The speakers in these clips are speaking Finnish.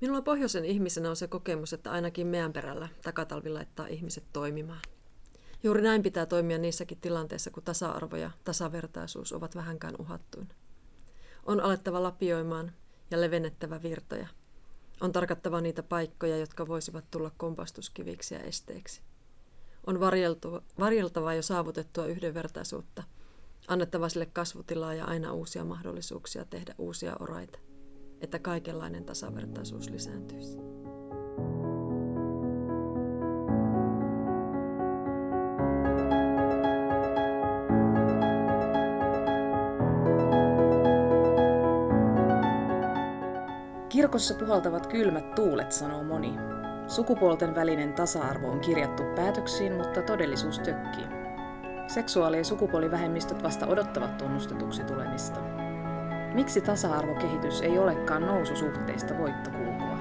Minulla pohjoisen ihmisenä on se kokemus, että ainakin meidän perällä takatalvi laittaa ihmiset toimimaan. Juuri näin pitää toimia niissäkin tilanteissa, kun tasa-arvo ja tasavertaisuus ovat vähänkään uhattuina. On alettava lapioimaan ja levennettävä virtoja. On tarkattava niitä paikkoja, jotka voisivat tulla kompastuskiviksi ja esteeksi. On varjeltava jo saavutettua yhdenvertaisuutta, annettava sille kasvutilaa ja aina uusia mahdollisuuksia tehdä uusia oraita, että kaikenlainen tasavertaisuus lisääntyisi. Kirkossa puhaltavat kylmät tuulet, sanoo moni. Sukupuolten välinen tasa-arvo on kirjattu päätöksiin, mutta todellisuus tökkii. Seksuaali- ja sukupuolivähemmistöt vasta odottavat tunnustetuksi tulemista. Miksi tasa-arvokehitys ei olekaan noususuhteista voittokulkua?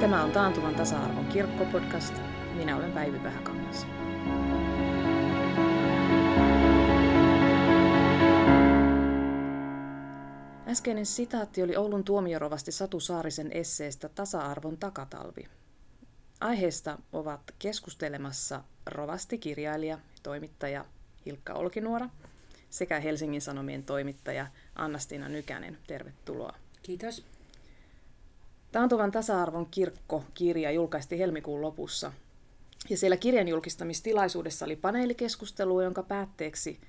Tämä on Taantuvan tasa-arvon kirkkopodcast. Minä olen Päivi Vähäkangas. Äskeinen sitaatti oli Oulun tuomiorovasti Satu Saarisen esseestä Tasa-arvon takatalvi. Aiheesta ovat keskustelemassa rovasti kirjailija toimittaja Hilkka Olkinuora sekä Helsingin Sanomien toimittaja Annastiina Nykänen. Tervetuloa. Kiitos. Taantuvan tasa-arvon kirkko-kirja julkaistiin helmikuun lopussa. Ja siellä kirjan julkistamistilaisuudessa oli paneelikeskustelu, jonka päätteeksi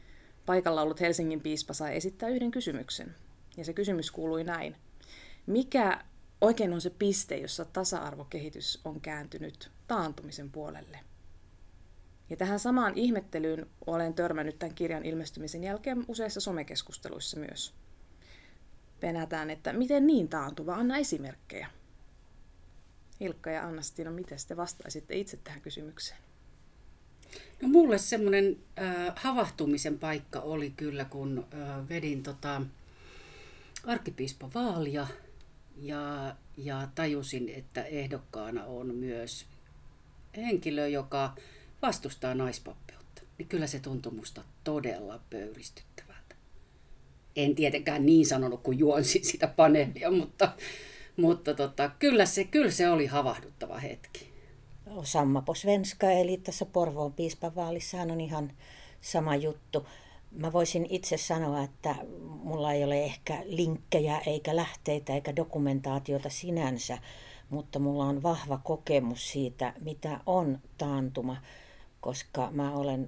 paikalla ollut Helsingin piispa sai esittää yhden kysymyksen – ja se kysymys kuului näin. Mikä oikein on se piste, jossa tasa-arvokehitys on kääntynyt taantumisen puolelle? Ja tähän samaan ihmettelyyn olen törmännyt tämän kirjan ilmestymisen jälkeen useissa somekeskusteluissa myös. Penätään, että miten niin taantuva, anna esimerkkejä. Ilkka ja Anna-Stina, miten te vastaisitte itse tähän kysymykseen? No mulle semmoinen äh, havahtumisen paikka oli kyllä, kun äh, vedin tota, arkkipiispa vaalia ja, ja tajusin, että ehdokkaana on myös henkilö, joka vastustaa naispappeutta. Niin kyllä se tuntui musta todella pöyristyttävältä. En tietenkään niin sanonut, kun juonsin sitä paneelia, mutta, mutta tota, kyllä, se, kyllä se oli havahduttava hetki. Samma på svenska, eli tässä Porvoon piispavaalissa on ihan sama juttu. Mä voisin itse sanoa, että mulla ei ole ehkä linkkejä eikä lähteitä eikä dokumentaatiota sinänsä, mutta mulla on vahva kokemus siitä, mitä on taantuma, koska mä olen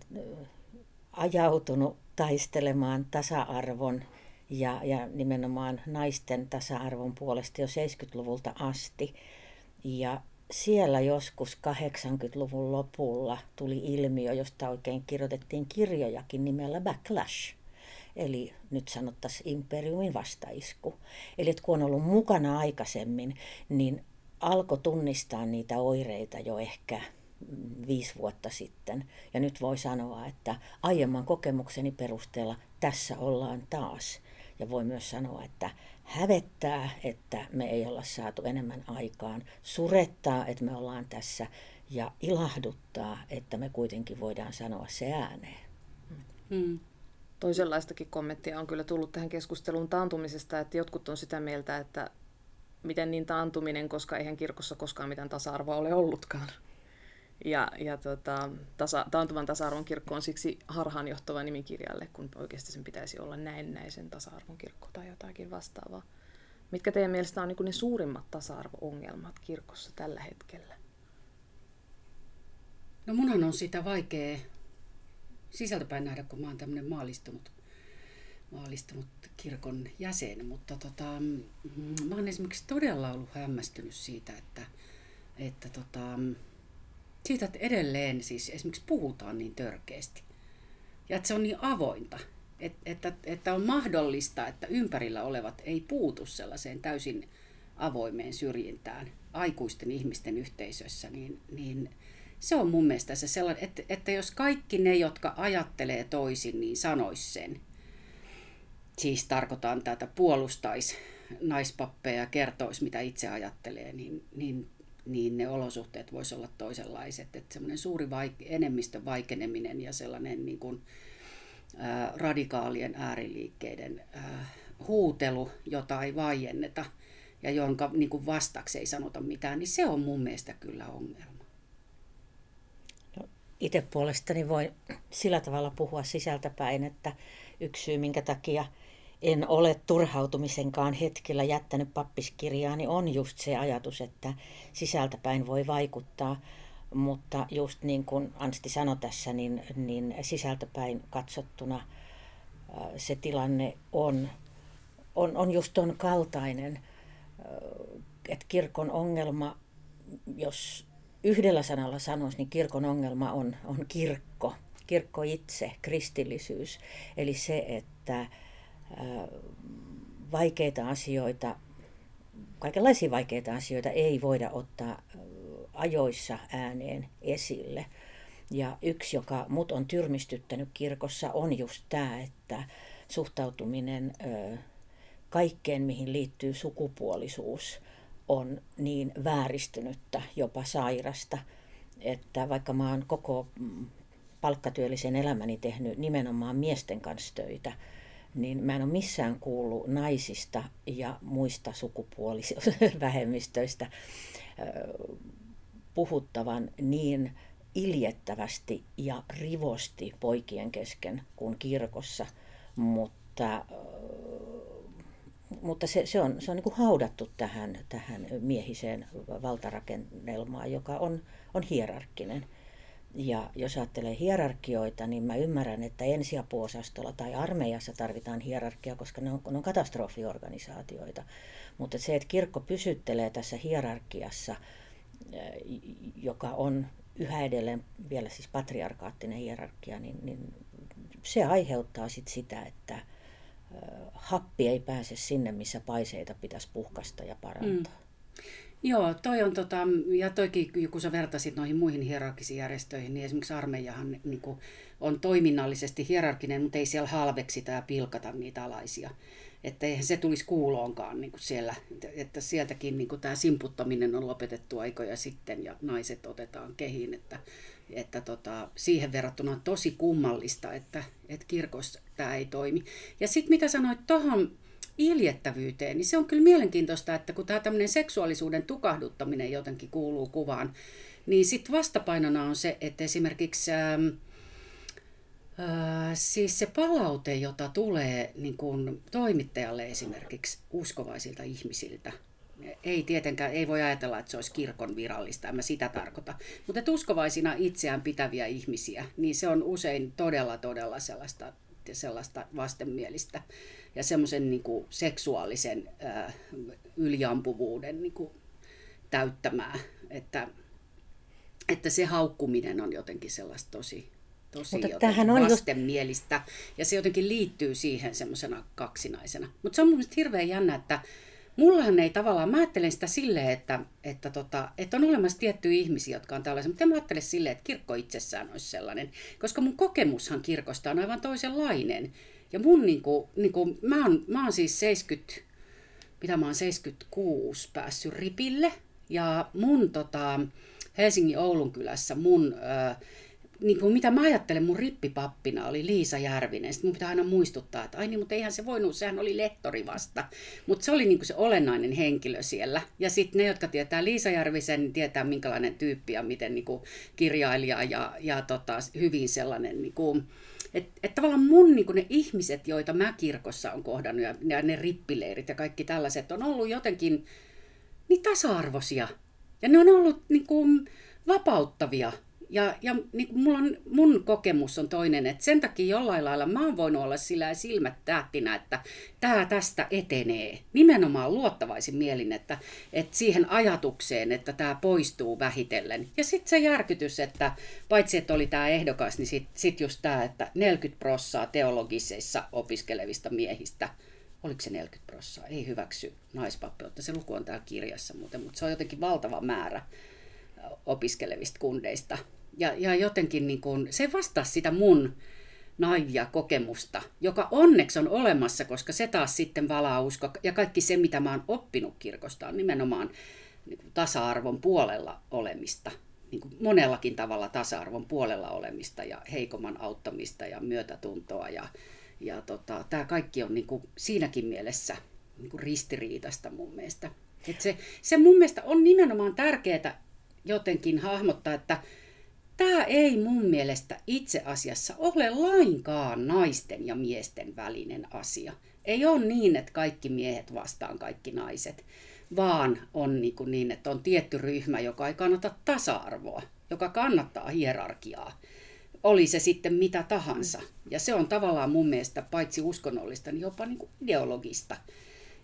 ajautunut taistelemaan tasa-arvon ja, ja nimenomaan naisten tasa-arvon puolesta jo 70-luvulta asti. Ja siellä joskus 80-luvun lopulla tuli ilmiö, josta oikein kirjoitettiin kirjojakin nimellä Backlash. Eli nyt sanottaisiin imperiumin vastaisku. Eli kun on ollut mukana aikaisemmin, niin alkoi tunnistaa niitä oireita jo ehkä viisi vuotta sitten. Ja nyt voi sanoa, että aiemman kokemukseni perusteella tässä ollaan taas. Ja voi myös sanoa, että hävettää, että me ei olla saatu enemmän aikaan, surettaa, että me ollaan tässä ja ilahduttaa, että me kuitenkin voidaan sanoa se ääneen. Hmm. Toisenlaistakin kommenttia on kyllä tullut tähän keskusteluun taantumisesta, että jotkut on sitä mieltä, että miten niin taantuminen, koska eihän kirkossa koskaan mitään tasa-arvoa ole ollutkaan. Ja, ja tota, tasa, taantuvan tasa-arvon kirkko on siksi harhaanjohtava nimi kirjalle, kun oikeasti sen pitäisi olla näennäisen tasa-arvon kirkko tai jotakin vastaavaa. Mitkä teidän mielestä on niin ne suurimmat tasa-arvo-ongelmat kirkossa tällä hetkellä? No munhan on sitä vaikea sisältäpäin nähdä, kun mä oon tämmöinen maalistunut, maalistunut kirkon jäsen, mutta tota, mm, mä oon esimerkiksi todella ollut hämmästynyt siitä, että, että tota, siitä, että edelleen siis esimerkiksi puhutaan niin törkeästi. Ja että se on niin avointa, että, että, että on mahdollista, että ympärillä olevat ei puutu sellaiseen täysin avoimeen syrjintään aikuisten ihmisten yhteisössä, niin, niin se on mun mielestä se sellainen, että, että jos kaikki ne, jotka ajattelee toisin, niin sanois sen. Siis tarkoitan tätä puolustaisi naispappeja ja kertoisi, mitä itse ajattelee, niin, niin niin ne olosuhteet voisi olla toisenlaiset. Että semmoinen suuri vaik- enemmistön vaikeneminen ja sellainen niin kuin radikaalien ääriliikkeiden huutelu, jota ei vaienneta ja jonka niin kuin vastaksi ei sanota mitään, niin se on mun mielestä kyllä ongelma. No, itse puolestani voi sillä tavalla puhua sisältäpäin, että yksi syy, minkä takia en ole turhautumisenkaan hetkellä jättänyt pappiskirjaa, niin on just se ajatus, että sisältäpäin voi vaikuttaa. Mutta just niin kuin Ansti sanoi tässä, niin, niin sisältäpäin katsottuna se tilanne on, on, on just ton kaltainen, että kirkon ongelma, jos yhdellä sanalla sanoisi, niin kirkon ongelma on, on kirkko, kirkko itse, kristillisyys. Eli se, että vaikeita asioita, kaikenlaisia vaikeita asioita ei voida ottaa ajoissa ääneen esille. Ja yksi, joka mut on tyrmistyttänyt kirkossa, on just tämä, että suhtautuminen kaikkeen, mihin liittyy sukupuolisuus, on niin vääristynyttä, jopa sairasta, että vaikka mä oon koko mm, palkkatyöllisen elämäni tehnyt nimenomaan miesten kanssa töitä, niin mä en ole missään kuullut naisista ja muista sukupuolivähemmistöistä puhuttavan niin iljettävästi ja rivosti poikien kesken kuin kirkossa, mutta, mutta se, se on, se on niin kuin haudattu tähän, tähän miehiseen valtarakennelmaan, joka on, on hierarkkinen. Ja jos ajattelee hierarkioita, niin mä ymmärrän, että ensiapuosastolla tai armeijassa tarvitaan hierarkia, koska ne on, ne on katastrofiorganisaatioita. Mutta se, että kirkko pysyttelee tässä hierarkiassa, eh, joka on yhä edelleen vielä siis patriarkaattinen hierarkia, niin, niin se aiheuttaa sit sitä, että eh, happi ei pääse sinne, missä paiseita pitäisi puhkasta ja parantaa. Mm. Joo, toi on tota, ja toikin, kun sä vertasit noihin muihin hierarkisiin järjestöihin, niin esimerkiksi armeijahan niin kuin, on toiminnallisesti hierarkinen, mutta ei siellä halveksita ja pilkata niitä alaisia. Että eihän se tulisi kuuloonkaan niin kuin siellä, että sieltäkin niin kuin tämä simputtaminen on lopetettu aikoja sitten ja naiset otetaan kehiin, että, että tota, siihen verrattuna on tosi kummallista, että, että kirkossa tämä ei toimi. Ja sitten mitä sanoit tuohon iljettävyyteen, niin se on kyllä mielenkiintoista, että kun tämä tämmöinen seksuaalisuuden tukahduttaminen jotenkin kuuluu kuvaan, niin sitten vastapainona on se, että esimerkiksi ähm, äh, siis se palaute, jota tulee niin kun toimittajalle esimerkiksi uskovaisilta ihmisiltä, ei tietenkään, ei voi ajatella, että se olisi kirkon virallista, en mä sitä tarkoita. Mutta uskovaisina itseään pitäviä ihmisiä, niin se on usein todella, todella sellaista, sellaista vastenmielistä ja semmoisen niin kuin seksuaalisen ää, yliampuvuuden niin kuin täyttämää, että, että se haukkuminen on jotenkin sellaista tosi, tosi Mutta tämähän on vastenmielistä just... ja se jotenkin liittyy siihen semmoisena kaksinaisena. Mutta se on mun mielestä hirveän jännä, että mullahan ei tavallaan, mä ajattelen sitä silleen, että, että, tota, että on olemassa tiettyjä ihmisiä, jotka on tällaisia, mutta en mä ajattele silleen, että kirkko itsessään olisi sellainen, koska mun kokemushan kirkosta on aivan toisenlainen. Ja mun niinku, niinku, mä, oon, mä oon siis 70, mitä mä oon 76 päässyt ripille. Ja mun tota, Helsingin Oulun kylässä mun, ö, niin kuin mitä mä ajattelen mun rippipappina oli Liisa Järvinen. Sitten mun pitää aina muistuttaa, että ai niin, mutta eihän se voinut, sehän oli lehtori vasta. Mutta se oli niin kuin se olennainen henkilö siellä. Ja sitten ne, jotka tietää Liisa Järvisen, tietää minkälainen tyyppi ja miten niin kuin kirjailija ja, ja tota, hyvin sellainen niin kuin, että et tavallaan mun niin ne ihmiset, joita mä kirkossa on kohdannut ja, ja ne rippileirit ja kaikki tällaiset on ollut jotenkin niin tasa-arvoisia. Ja ne on ollut niin kuin, vapauttavia ja, ja niin kuin mulla on, mun kokemus on toinen, että sen takia jollain lailla mä oon voinut olla sillä silmät tähtinä, että tämä tästä etenee. Nimenomaan luottavaisin mielin, että, että siihen ajatukseen, että tämä poistuu vähitellen. Ja sitten se järkytys, että paitsi että oli tämä ehdokas, niin sitten sit just tämä, että 40 prossaa teologiseissa opiskelevista miehistä oliko se 40 prossaa, ei hyväksy naispappeutta. Se luku on täällä kirjassa muuten, mutta se on jotenkin valtava määrä opiskelevista kundeista ja, ja jotenkin niin kuin, se vastaa sitä mun naivia kokemusta, joka onneksi on olemassa, koska se taas sitten valaa usko. Ja kaikki se, mitä mä oon oppinut kirkosta, on nimenomaan niin tasa-arvon puolella olemista. niin kuin monellakin tavalla tasa-arvon puolella olemista ja heikomman auttamista ja myötätuntoa. Ja, ja tota, tämä kaikki on niin kuin siinäkin mielessä niin kuin ristiriitasta mun mielestä. Et se, se mun mielestä on nimenomaan tärkeää jotenkin hahmottaa, että tämä ei mun mielestä itse asiassa ole lainkaan naisten ja miesten välinen asia. Ei ole niin, että kaikki miehet vastaan kaikki naiset, vaan on niin, kuin niin, että on tietty ryhmä, joka ei kannata tasa-arvoa, joka kannattaa hierarkiaa. Oli se sitten mitä tahansa. Ja se on tavallaan mun mielestä paitsi uskonnollista, niin jopa niin kuin ideologista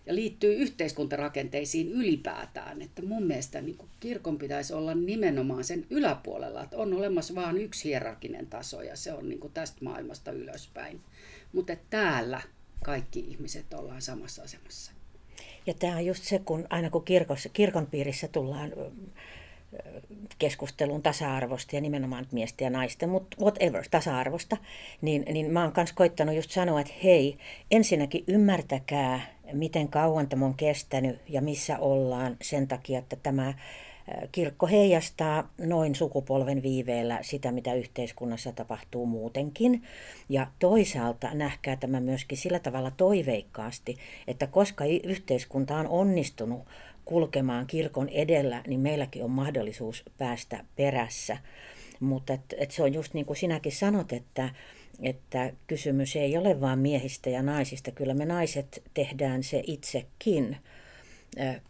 ja liittyy yhteiskuntarakenteisiin ylipäätään. Että mun mielestä niin kuin kirkon pitäisi olla nimenomaan sen yläpuolella, että on olemassa vain yksi hierarkinen taso ja se on niin kuin tästä maailmasta ylöspäin. Mutta täällä kaikki ihmiset ollaan samassa asemassa. Ja tämä on just se, kun aina kun kirkossa, kirkon piirissä tullaan keskusteluun tasa-arvosta ja nimenomaan miesten ja naisten, mutta whatever, tasa-arvosta, niin, niin mä oon myös koittanut just sanoa, että hei, ensinnäkin ymmärtäkää, miten kauan tämä on kestänyt ja missä ollaan sen takia, että tämä kirkko heijastaa noin sukupolven viiveellä sitä, mitä yhteiskunnassa tapahtuu muutenkin. Ja toisaalta nähkää tämä myöskin sillä tavalla toiveikkaasti, että koska yhteiskunta on onnistunut kulkemaan kirkon edellä, niin meilläkin on mahdollisuus päästä perässä. Mutta et, et se on just niin kuin sinäkin sanot, että, että kysymys ei ole vain miehistä ja naisista. Kyllä me naiset tehdään se itsekin.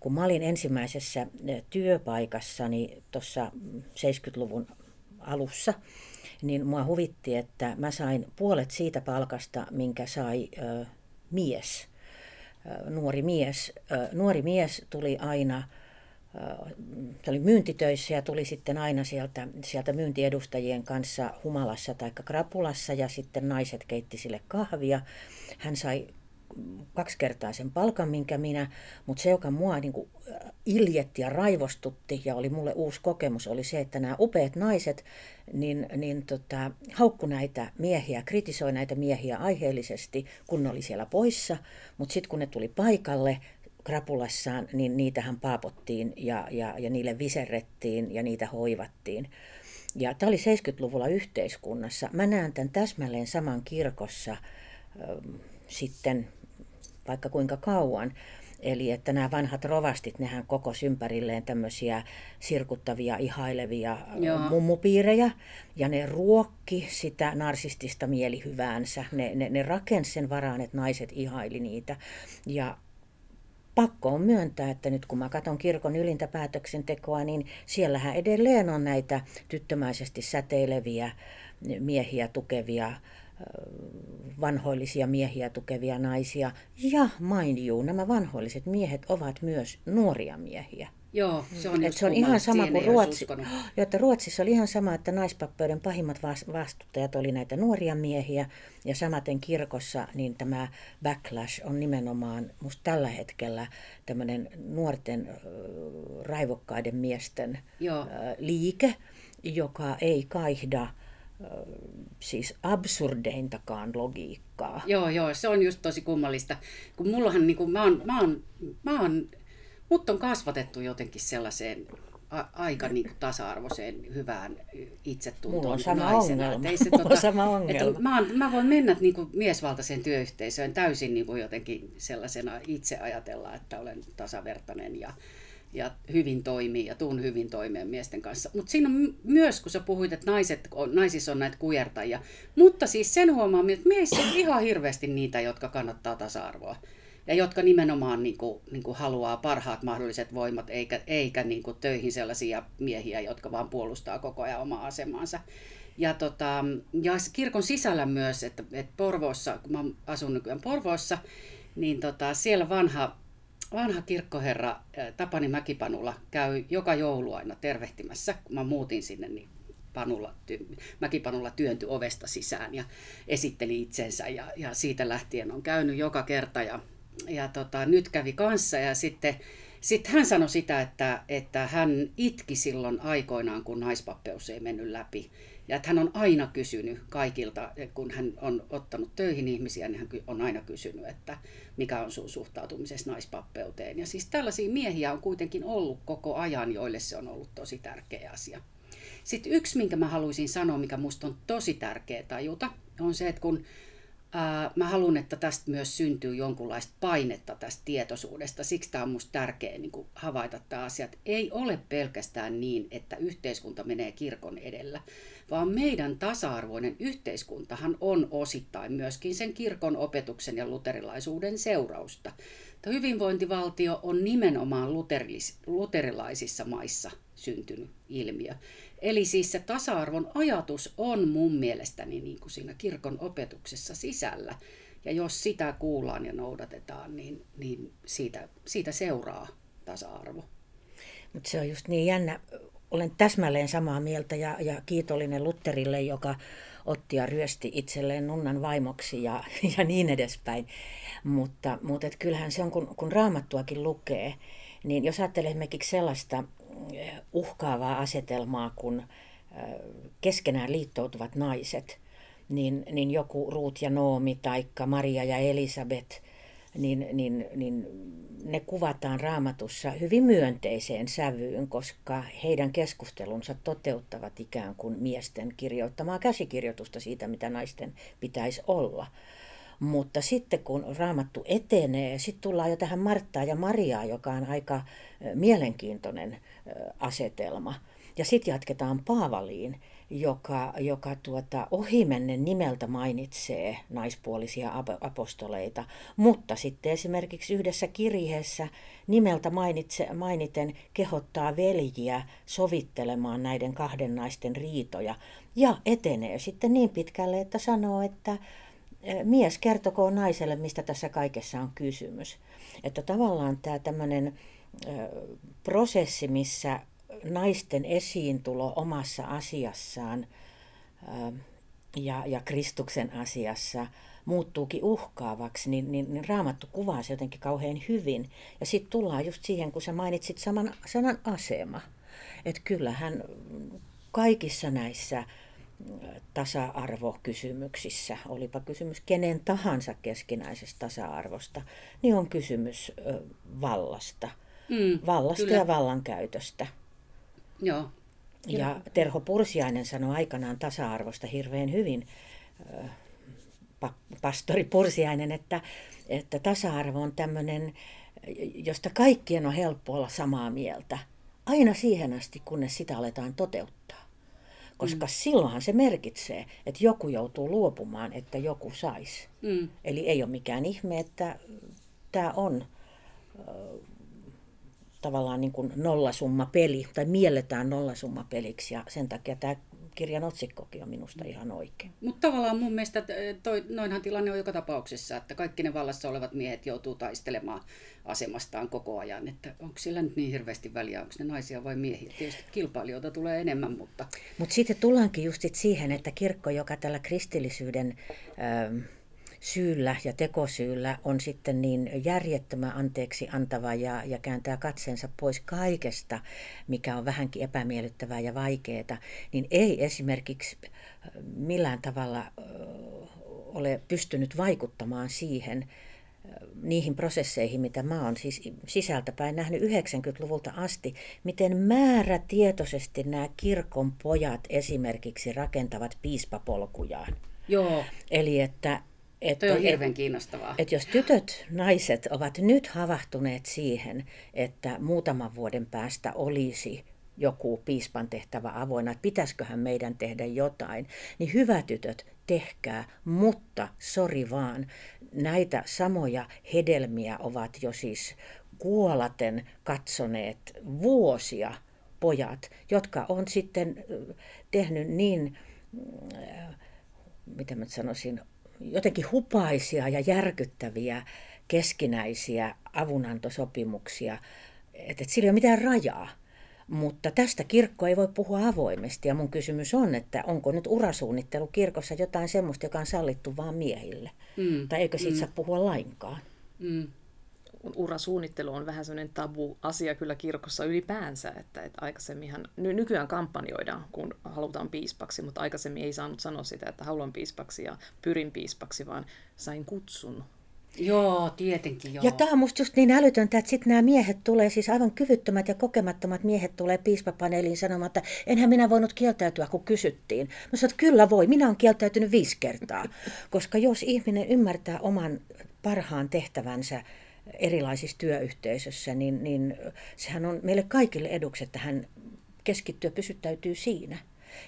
Kun mä olin ensimmäisessä työpaikassani tuossa 70-luvun alussa, niin mua huvitti, että mä sain puolet siitä palkasta, minkä sai mies – nuori mies. Nuori mies tuli aina, se oli myyntitöissä ja tuli sitten aina sieltä, sieltä myyntiedustajien kanssa humalassa tai krapulassa ja sitten naiset keitti sille kahvia. Hän sai kaksi kertaa sen palkan, minkä minä, mutta se, joka mua niin kuin iljetti ja raivostutti ja oli mulle uusi kokemus, oli se, että nämä upeat naiset niin, niin tota, haukku näitä miehiä, kritisoi näitä miehiä aiheellisesti, kun ne oli siellä poissa, mutta sitten kun ne tuli paikalle, krapulassaan, niin niitähän paapottiin ja, ja, ja niille viserrettiin ja niitä hoivattiin. Ja tämä oli 70-luvulla yhteiskunnassa. Mä näen tämän täsmälleen saman kirkossa äh, sitten vaikka kuinka kauan. Eli että nämä vanhat rovastit, nehän koko ympärilleen tämmöisiä sirkuttavia, ihailevia Joo. mummupiirejä. Ja ne ruokki sitä narsistista mielihyväänsä. Ne, ne, ne rakensi sen varaan, että naiset ihaili niitä. Ja pakko on myöntää, että nyt kun mä katson kirkon ylintä päätöksentekoa, niin siellähän edelleen on näitä tyttömäisesti säteileviä miehiä tukevia vanhoillisia miehiä tukevia naisia. Ja mind you, nämä vanhoilliset miehet ovat myös nuoria miehiä. Joo, se on, se on ihan sama kuin Ruotsi. Jo, että Ruotsissa oli ihan sama, että naispappeuden pahimmat vastustajat oli näitä nuoria miehiä. Ja samaten kirkossa niin tämä backlash on nimenomaan musta tällä hetkellä tämmöinen nuorten raivokkaiden miesten Joo. liike, joka ei kaihda siis absurdeintakaan logiikkaa. Joo, joo, se on just tosi kummallista. Kun mullahan, niin kuin, mä oon, mä oon, mä oon, mut on kasvatettu jotenkin sellaiseen a, aika niin kuin tasa-arvoiseen, hyvään itsetuntoon Mulla on sama naisena. ongelma. Ei se, tota, on sama ongelma. Että mä, oon, mä voin mennä niin kuin miesvaltaiseen työyhteisöön täysin niin kuin jotenkin sellaisena itse ajatella, että olen tasavertainen ja, ja hyvin toimii ja tuun hyvin toimeen miesten kanssa. Mutta siinä on myös, kun sä puhuit, että naiset on, naisissa on näitä kujertajia, mutta siis sen huomaaminen, että miehissä on ihan hirveästi niitä, jotka kannattaa tasa-arvoa ja jotka nimenomaan niin kuin, niin kuin haluaa parhaat mahdolliset voimat, eikä, eikä niin kuin töihin sellaisia miehiä, jotka vaan puolustaa koko ajan omaa asemaansa. Ja, tota, ja kirkon sisällä myös, että, että Porvoossa, kun mä asun nykyään Porvoossa, niin tota, siellä vanha vanha kirkkoherra Tapani Mäkipanula käy joka joulu aina tervehtimässä. Kun mä muutin sinne, niin Panulla, Mäkipanulla työntyi ovesta sisään ja esitteli itsensä ja, ja siitä lähtien on käynyt joka kerta ja, ja tota, nyt kävi kanssa ja sitten sitten hän sanoi sitä, että, että hän itki silloin aikoinaan, kun naispappeus ei mennyt läpi. Ja että hän on aina kysynyt kaikilta, kun hän on ottanut töihin ihmisiä, niin hän on aina kysynyt, että mikä on sun suhtautumisessa naispappeuteen. Ja siis tällaisia miehiä on kuitenkin ollut koko ajan, joille se on ollut tosi tärkeä asia. Sitten yksi, minkä mä haluaisin sanoa, mikä musta on tosi tärkeä tajuta, on se, että kun mä haluan, että tästä myös syntyy jonkunlaista painetta tästä tietoisuudesta. Siksi tämä on musta tärkeä niin havaita tämä asia, että ei ole pelkästään niin, että yhteiskunta menee kirkon edellä, vaan meidän tasa-arvoinen yhteiskuntahan on osittain myöskin sen kirkon opetuksen ja luterilaisuuden seurausta. Tämä hyvinvointivaltio on nimenomaan luterilaisissa maissa syntynyt ilmiö. Eli siis se tasa-arvon ajatus on mun mielestäni niin kuin siinä kirkon opetuksessa sisällä. Ja jos sitä kuullaan ja noudatetaan, niin, niin siitä, siitä seuraa tasa-arvo. Mutta se on just niin jännä. Olen täsmälleen samaa mieltä ja, ja kiitollinen Lutterille, joka otti ja ryösti itselleen nunnan vaimoksi ja, ja niin edespäin. Mutta, mutta et kyllähän se on, kun, kun raamattuakin lukee, niin jos ajattelee esimerkiksi sellaista uhkaavaa asetelmaa, kun eh, keskenään liittoutuvat naiset, niin, niin joku Ruut ja Noomi tai Maria ja Elisabeth, niin, niin, niin ne kuvataan raamatussa hyvin myönteiseen sävyyn, koska heidän keskustelunsa toteuttavat ikään kuin miesten kirjoittamaa käsikirjoitusta siitä, mitä naisten pitäisi olla. Mutta sitten kun raamattu etenee, sitten tullaan jo tähän Marttaa ja Mariaa, joka on aika mielenkiintoinen asetelma. Ja sitten jatketaan Paavaliin, joka, joka tuota, ohimennen nimeltä mainitsee naispuolisia apostoleita, mutta sitten esimerkiksi yhdessä kirjeessä nimeltä mainitse, mainiten kehottaa veljiä sovittelemaan näiden kahden naisten riitoja ja etenee sitten niin pitkälle, että sanoo, että mies kertokoon naiselle, mistä tässä kaikessa on kysymys. Että tavallaan tämä tämmöinen prosessi, missä naisten esiintulo omassa asiassaan ja, ja Kristuksen asiassa muuttuukin uhkaavaksi, niin, niin, niin Raamattu kuvaa se jotenkin kauhean hyvin. Ja sitten tullaan just siihen, kun sä mainitsit saman sanan asema. Että kyllähän kaikissa näissä tasa-arvokysymyksissä, olipa kysymys kenen tahansa keskinäisestä tasa-arvosta, niin on kysymys vallasta. Mm, Vallasta kyllä. ja vallankäytöstä. Joo. Ja Terho Pursiainen sanoi aikanaan tasa-arvosta hirveän hyvin, pastori Pursiainen, että, että tasa-arvo on tämmöinen, josta kaikkien on helppo olla samaa mieltä, aina siihen asti, kunnes sitä aletaan toteuttaa. Koska mm. silloinhan se merkitsee, että joku joutuu luopumaan, että joku saisi. Mm. Eli ei ole mikään ihme, että tämä on tavallaan niin kuin peli tai mielletään nollasummapeliksi ja sen takia tämä kirjan otsikkokin on minusta ihan oikein. Mutta tavallaan mun mielestä toi, noinhan tilanne on joka tapauksessa, että kaikki ne vallassa olevat miehet joutuu taistelemaan asemastaan koko ajan. Että onko sillä nyt niin hirveästi väliä, onko ne naisia vai miehiä? Tietysti kilpailijoita tulee enemmän, mutta... Mutta sitten tullaankin just siihen, että kirkko, joka tällä kristillisyyden... Ähm, syyllä ja tekosyyllä on sitten niin järjettömän anteeksi antava ja, ja kääntää katseensa pois kaikesta, mikä on vähänkin epämiellyttävää ja vaikeaa, niin ei esimerkiksi äh, millään tavalla äh, ole pystynyt vaikuttamaan siihen, äh, niihin prosesseihin, mitä mä oon siis sisältäpäin nähnyt 90-luvulta asti, miten määrätietoisesti nämä kirkon pojat esimerkiksi rakentavat piispapolkujaan. Joo. Eli että että, Toi on hirveän kiinnostavaa. Että jos tytöt, naiset ovat nyt havahtuneet siihen, että muutaman vuoden päästä olisi joku piispan tehtävä avoinna, että pitäisiköhän meidän tehdä jotain, niin hyvä tytöt, tehkää, mutta sori vaan, näitä samoja hedelmiä ovat jo siis kuolaten katsoneet vuosia pojat, jotka on sitten tehnyt niin, mitä mä sanoisin, jotenkin hupaisia ja järkyttäviä keskinäisiä avunantosopimuksia, että sillä ei ole mitään rajaa. Mutta tästä kirkko ei voi puhua avoimesti ja mun kysymys on, että onko nyt urasuunnittelu kirkossa jotain semmoista, joka on sallittu vain miehille? Mm. Tai eikö siitä mm. saa puhua lainkaan? Mm urasuunnittelu on vähän sellainen tabu-asia kyllä kirkossa ylipäänsä, että, että aikaisemminhan, ny, nykyään kampanjoidaan, kun halutaan piispaksi, mutta aikaisemmin ei saanut sanoa sitä, että haluan piispaksi ja pyrin piispaksi, vaan sain kutsun. Joo, tietenkin joo. Ja tämä on musta just niin älytöntä, että sitten nämä miehet tulee, siis aivan kyvyttömät ja kokemattomat miehet tulee piispapaneeliin sanomaan, että enhän minä voinut kieltäytyä, kun kysyttiin. Mä sanoin, että kyllä voi, minä olen kieltäytynyt viisi kertaa. Koska jos ihminen ymmärtää oman parhaan tehtävänsä erilaisissa työyhteisöissä, niin, niin sehän on meille kaikille eduksi, että hän keskittyy ja pysyttäytyy siinä.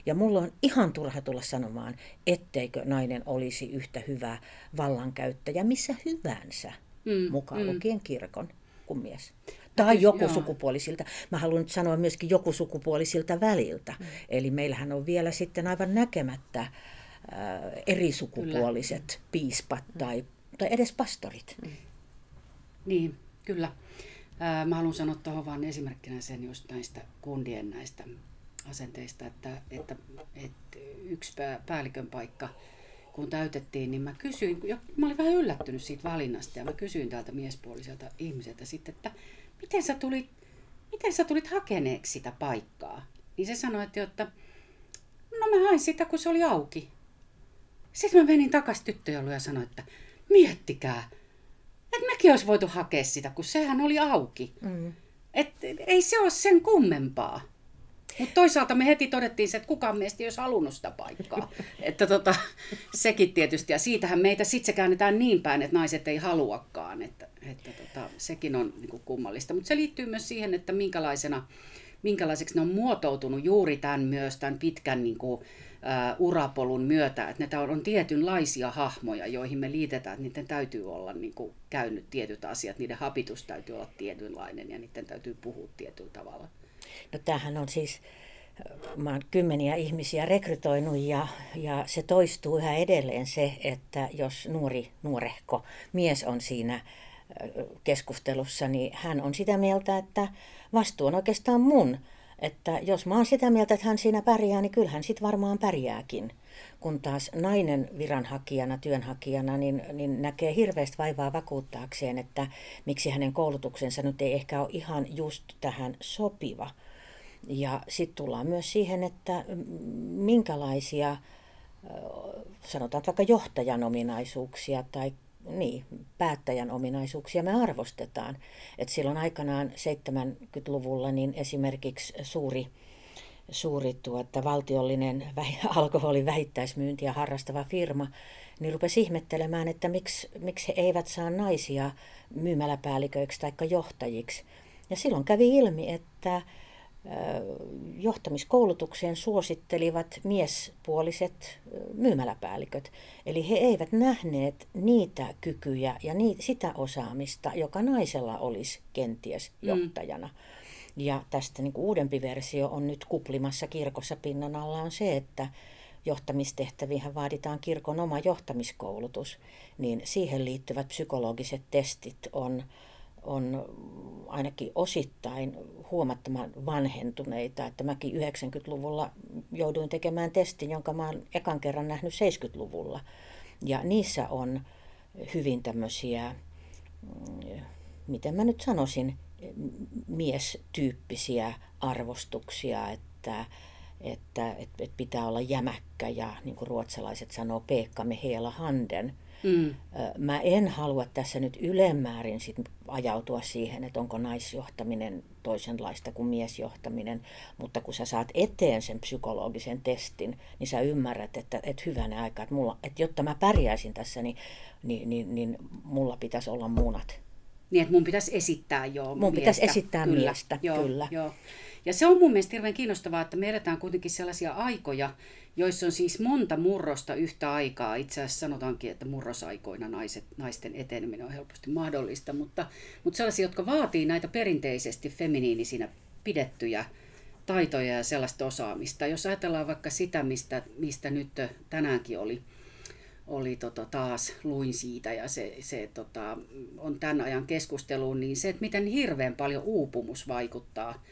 Ja mulla on ihan turha tulla sanomaan, etteikö nainen olisi yhtä hyvä vallankäyttäjä missä hyvänsä, mm, mukaan mm. lukien kirkon kuin mies. Tai Kyllä, joku joo. sukupuolisilta. Mä haluan nyt sanoa myöskin joku sukupuolisilta väliltä. Mm. Eli meillähän on vielä sitten aivan näkemättä äh, eri sukupuoliset Kyllä. piispat tai, tai edes pastorit. Mm. Niin, kyllä. Mä haluan sanoa tuohon vain esimerkkinä sen just näistä kundien näistä asenteista, että, että, että yksi päällikön paikka, kun täytettiin, niin mä kysyin, ja mä olin vähän yllättynyt siitä valinnasta, ja mä kysyin täältä miespuoliselta ihmiseltä sitten, että miten sä tulit, miten sä tulit hakeneeksi sitä paikkaa? Niin se sanoi, että, että no mä hain sitä, kun se oli auki. Sitten mä menin takaisin tyttöjouluun ja sanoin, että miettikää, että mekin olisi voitu hakea sitä, kun sehän oli auki. Mm. Et, ei se ole sen kummempaa. Mutta toisaalta me heti todettiin se, että kukaan meistä ei olisi halunnut sitä paikkaa. että tota, sekin tietysti. Ja siitähän meitä sitten se käännetään niin päin, että naiset ei haluakaan. Että, että tota, sekin on niin kuin kummallista. Mutta se liittyy myös siihen, että minkälaisena, minkälaiseksi ne on muotoutunut juuri tämän myös tämän pitkän niin kuin, uh, urapolun myötä, että ne on tietynlaisia hahmoja, joihin me liitetään, että niiden täytyy olla niin kuin, käynyt tietyt asiat, niiden hapitus täytyy olla tietynlainen ja niiden täytyy puhua tietyllä tavalla. No tämähän on siis, mä oon kymmeniä ihmisiä rekrytoinut ja, ja se toistuu yhä edelleen se, että jos nuori, nuorehko mies on siinä keskustelussa, niin hän on sitä mieltä, että vastuu on oikeastaan mun. Että jos mä oon sitä mieltä, että hän siinä pärjää, niin kyllähän sit varmaan pärjääkin. Kun taas nainen viranhakijana, työnhakijana, niin, niin näkee hirveästi vaivaa vakuuttaakseen, että miksi hänen koulutuksensa nyt ei ehkä ole ihan just tähän sopiva. Ja sitten tullaan myös siihen, että minkälaisia, sanotaan vaikka johtajan ominaisuuksia tai niin, päättäjän ominaisuuksia me arvostetaan. Et silloin aikanaan 70-luvulla niin esimerkiksi suuri, suuri tuota, valtiollinen alkoholin vähittäismyyntiä harrastava firma niin rupesi ihmettelemään, että miksi, miksi he eivät saa naisia myymäläpäälliköiksi tai johtajiksi. Ja silloin kävi ilmi, että johtamiskoulutukseen suosittelivat miespuoliset myymäläpäälliköt. Eli he eivät nähneet niitä kykyjä ja niitä, sitä osaamista, joka naisella olisi kenties mm. johtajana. Mm. Ja tästä niin uudempi versio on nyt kuplimassa kirkossa pinnan alla on se, että johtamistehtäviin vaaditaan kirkon oma johtamiskoulutus, niin siihen liittyvät psykologiset testit on on ainakin osittain huomattavan vanhentuneita. Että mäkin 90-luvulla jouduin tekemään testin, jonka mä oon ekan kerran nähnyt 70-luvulla. Ja niissä on hyvin tämmöisiä, mm, miten mä nyt sanoisin, miestyyppisiä arvostuksia, että, että, että, että pitää olla jämäkkä ja niin kuin ruotsalaiset sanoo, peekkamme hela handen – Mm. Mä en halua tässä nyt ylemmäärin sit ajautua siihen, että onko naisjohtaminen toisenlaista kuin miesjohtaminen, mutta kun sä saat eteen sen psykologisen testin, niin sä ymmärrät, että, että hyvänä aikaa, että, mulla, että jotta mä pärjäisin tässä, niin, niin, niin, niin mulla pitäisi olla munat. Niin, että mun pitäisi esittää jo Mun miestä. pitäisi esittää kyllä. miestä, joo, kyllä. Joo. Ja se on mun mielestä hirveän kiinnostavaa, että me eletään kuitenkin sellaisia aikoja, joissa on siis monta murrosta yhtä aikaa. Itse asiassa sanotaankin, että murrosaikoina naiset, naisten eteneminen on helposti mahdollista, mutta, mutta sellaisia, jotka vaatii näitä perinteisesti feminiinisinä pidettyjä taitoja ja sellaista osaamista. Jos ajatellaan vaikka sitä, mistä, mistä nyt tänäänkin oli, oli tota, taas luin siitä ja se, se tota, on tämän ajan keskusteluun, niin se, että miten hirveän paljon uupumus vaikuttaa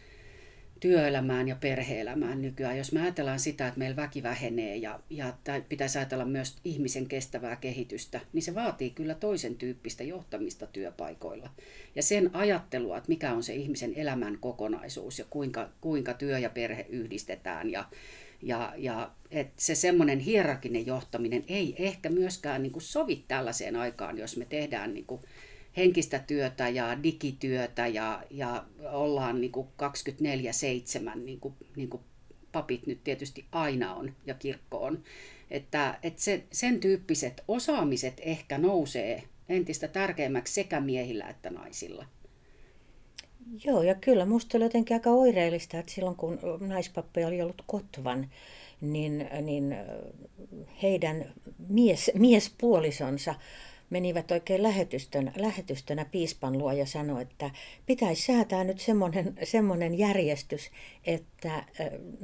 työelämään ja perheelämään nykyään. Jos me ajatellaan sitä, että meillä väki vähenee ja, ja pitäisi ajatella myös ihmisen kestävää kehitystä, niin se vaatii kyllä toisen tyyppistä johtamista työpaikoilla. Ja sen ajattelua, että mikä on se ihmisen elämän kokonaisuus ja kuinka, kuinka työ ja perhe yhdistetään ja, Ja, ja et se semmoinen hierarkinen johtaminen ei ehkä myöskään niin kuin sovi tällaiseen aikaan, jos me tehdään niin kuin henkistä työtä ja digityötä ja, ja ollaan niin kuin 24-7, niin kuin, niin kuin papit nyt tietysti aina on ja kirkko on. Että, että se, sen tyyppiset osaamiset ehkä nousee entistä tärkeämmäksi sekä miehillä että naisilla. Joo, ja kyllä musta oli jotenkin aika oireellista, että silloin kun naispappeja oli ollut Kotvan, niin, niin heidän mies, miespuolisonsa menivät oikein lähetystön, lähetystönä piispan luo ja sanoi, että pitäisi säätää nyt semmoinen, semmoinen järjestys, että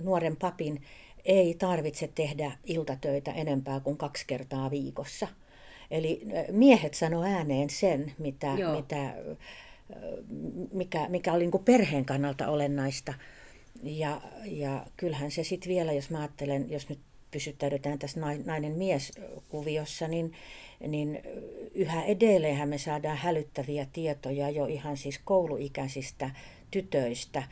nuoren papin ei tarvitse tehdä iltatöitä enempää kuin kaksi kertaa viikossa. Eli miehet sano ääneen sen, mitä, mitä, mikä, mikä oli niin perheen kannalta olennaista. Ja, ja kyllähän se sitten vielä, jos mä ajattelen, jos nyt pysyttäydytään tässä nainen-mies-kuviossa, niin, niin yhä edelleenhän me saadaan hälyttäviä tietoja jo ihan siis kouluikäisistä tytöistä,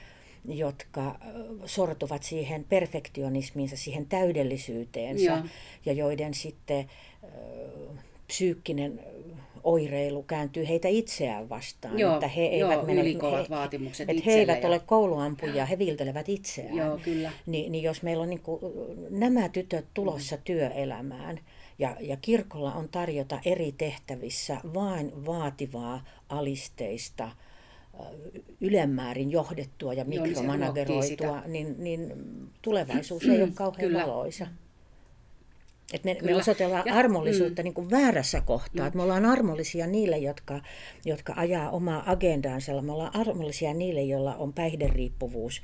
jotka sortuvat siihen perfektionismiinsa, siihen täydellisyyteensä Joo. ja joiden sitten psyykkinen oireilu kääntyy heitä itseään vastaan. Joo, että he eivät joo, mene, he, vaatimukset että he eivät ja... ole kouluampuja, he viiltelevät itseään. Joo, kyllä. Ni, niin jos meillä on niin kuin, nämä tytöt tulossa mm. työelämään, ja, ja kirkolla on tarjota eri tehtävissä vain vaativaa alisteista, ylemmäärin johdettua ja niin mikromanageroitua, niin, niin tulevaisuus ei ole kauhean Kyllä. valoisa. Et me, me osoitellaan ja, armollisuutta mm. niin kuin väärässä kohtaa. Mm. me ollaan armollisia niille, jotka, jotka ajaa omaa agendaansa. Me ollaan armollisia niille, joilla on päihderiippuvuus.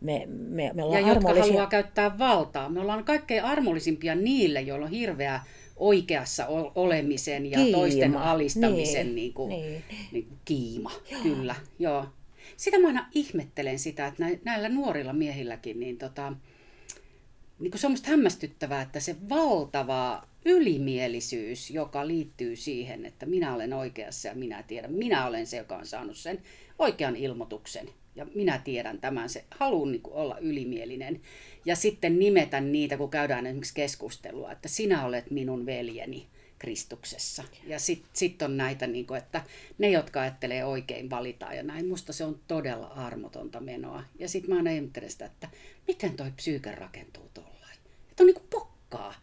Me, me, me ollaan ja armollisia... jotka haluaa käyttää valtaa. Me ollaan kaikkein armollisimpia niille, joilla on hirveä oikeassa olemisen ja kiima. toisten alistamisen niin, niin kuin, niin. Niin kuin kiima. Joo. Kyllä, joo. Sitä mä aina ihmettelen sitä, että näillä nuorilla miehilläkin, niin tota, niin kuin semmoista hämmästyttävää, että se valtava ylimielisyys, joka liittyy siihen, että minä olen oikeassa ja minä tiedän, minä olen se, joka on saanut sen oikean ilmoituksen ja minä tiedän tämän, se haluan niin olla ylimielinen ja sitten nimetä niitä, kun käydään esimerkiksi keskustelua, että sinä olet minun veljeni Kristuksessa. Ja sitten sit on näitä, niin kuin, että ne, jotka ajattelee oikein, valitaan ja näin. Musta se on todella armotonta menoa. Ja sitten mä aina ihmettelen sitä, että miten toi psyyke rakentuu tuollain. Että on niin kuin pokkaa.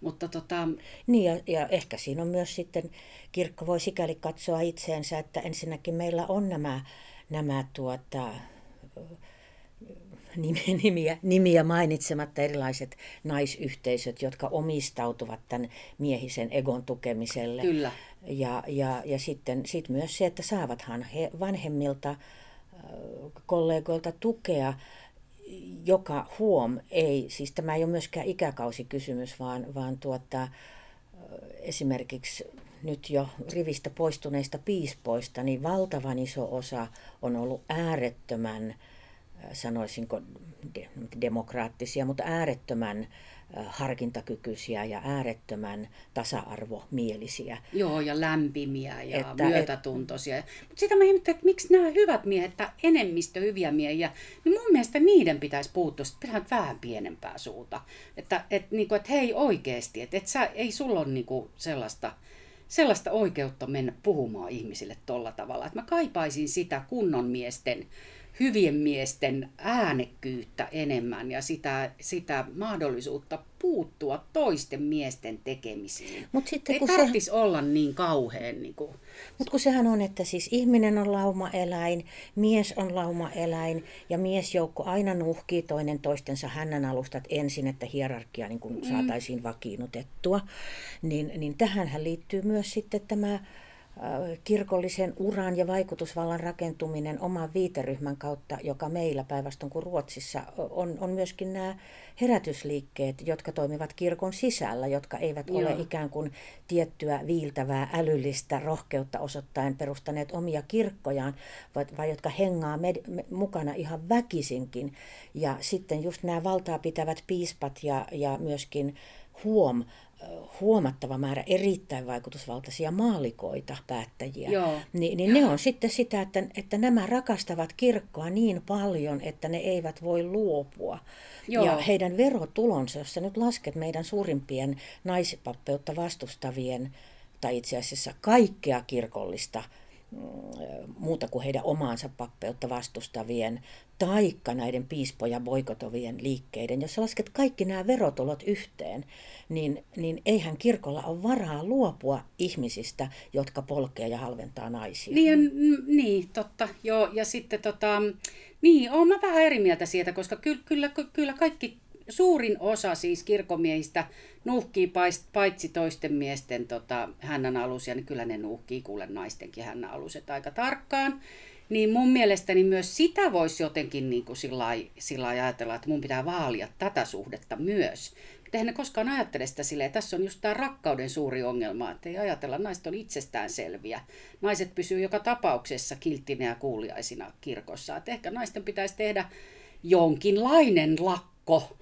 Mutta tota... Niin ja, ja ehkä siinä on myös sitten, kirkko voi sikäli katsoa itseensä, että ensinnäkin meillä on nämä, nämä tuota, nimiä, nimiä mainitsematta erilaiset naisyhteisöt, jotka omistautuvat tämän miehisen egon tukemiselle. Kyllä. Ja, ja, ja sitten sit myös se, että saavathan he vanhemmilta kollegoilta tukea, joka huom ei, siis tämä ei ole myöskään ikäkausikysymys, vaan, vaan tuota, esimerkiksi nyt jo rivistä poistuneista piispoista, niin valtavan iso osa on ollut äärettömän sanoisinko demokraattisia, mutta äärettömän harkintakykyisiä ja äärettömän tasa-arvomielisiä. Joo, ja lämpimiä ja että, myötätuntoisia. Mutta sitä mä ihmettelen, että miksi nämä hyvät miehet, että enemmistö hyviä miehiä, niin mun mielestä niiden pitäisi puuttua sitten vähän pienempää suuta. Että et, niinku, et hei oikeasti, että et sä, ei sulla ole niinku sellaista, sellaista oikeutta mennä puhumaan ihmisille tolla tavalla. Että mä kaipaisin sitä kunnon miesten hyvien miesten äänekkyyttä enemmän ja sitä, sitä mahdollisuutta puuttua toisten miesten tekemisiin. Mut sitten, Ei kun tarvitsisi se... olla niin kauhean. Niin kuin... Mutta kun sehän on, että siis ihminen on laumaeläin, mies on laumaeläin ja miesjoukko aina nuhkii toinen toistensa hännän alustat ensin, että hierarkia niin kun mm. saataisiin vakiinnutettua. Niin, niin tähänhän liittyy myös sitten tämä kirkollisen uran ja vaikutusvallan rakentuminen oman viiteryhmän kautta, joka meillä päinvastoin kuin Ruotsissa on, on myöskin nämä herätysliikkeet, jotka toimivat kirkon sisällä, jotka eivät Joo. ole ikään kuin tiettyä viiltävää älyllistä rohkeutta osoittaen perustaneet omia kirkkojaan, vaan jotka hengaa med- me, mukana ihan väkisinkin. Ja sitten just nämä valtaa pitävät piispat ja, ja myöskin huom huomattava määrä erittäin vaikutusvaltaisia maalikoita, päättäjiä, Joo. niin, niin ne on sitten sitä, että, että nämä rakastavat kirkkoa niin paljon, että ne eivät voi luopua. Joo. Ja heidän verotulonsa, jos sä nyt lasket meidän suurimpien naispappeutta vastustavien, tai itse asiassa kaikkea kirkollista mm, muuta kuin heidän omaansa pappeutta vastustavien, taikka näiden piispoja boikotovien liikkeiden, jos sä lasket kaikki nämä verotulot yhteen, niin, niin eihän kirkolla ole varaa luopua ihmisistä, jotka polkee ja halventaa naisia. Niin, niin, totta. Joo, ja sitten tota, niin, oon mä vähän eri mieltä siitä, koska kyllä, kyllä, kyllä kaikki, suurin osa siis kirkomiehistä nuuhkii paitsi toisten miesten tota, hännän alusia, niin kyllä ne nuuhkii kuule naistenkin hännän aluset aika tarkkaan. Niin mun mielestäni myös sitä voisi jotenkin niin kuin sillä, sillä ajatella, että mun pitää vaalia tätä suhdetta myös. Mutta eihän ne koskaan ajattele sitä silleen, tässä on just tämä rakkauden suuri ongelma, että ei ajatella, naiset on itsestään selviä. Naiset pysyy joka tapauksessa kilttinä ja kuuliaisina kirkossa. Että ehkä naisten pitäisi tehdä jonkinlainen lakko,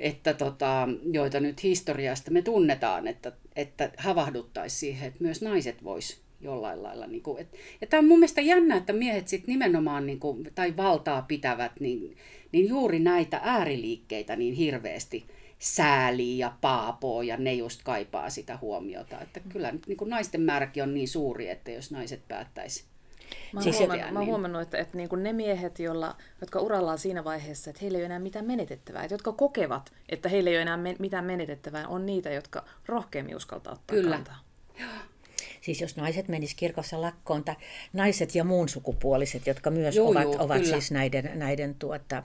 että tota, joita nyt historiasta me tunnetaan, että, että havahduttaisiin siihen, että myös naiset vois jollain lailla. Niin kuin, et, ja tämä on mun mielestä jännä, että miehet sit nimenomaan, niin kuin, tai valtaa pitävät, niin, niin juuri näitä ääriliikkeitä niin hirveästi säälii ja paapoo, ja ne just kaipaa sitä huomiota. Että kyllä niin kuin naisten määräkin on niin suuri, että jos naiset päättäisi Mä oon siis huomannut, niin... mä oon huomannut, että, että niin kuin ne miehet, jolla, jotka urallaan siinä vaiheessa, että heillä ei ole enää mitään menetettävää, että jotka kokevat, että heillä ei ole enää me, mitään menetettävää, on niitä, jotka rohkeammin uskaltaa ottaa Kyllä. kantaa. Siis jos naiset menis kirkossa lakkoon, tai naiset ja muun sukupuoliset, jotka myös Joo, ovat, joo, ovat kyllä. siis näiden, näiden tuota,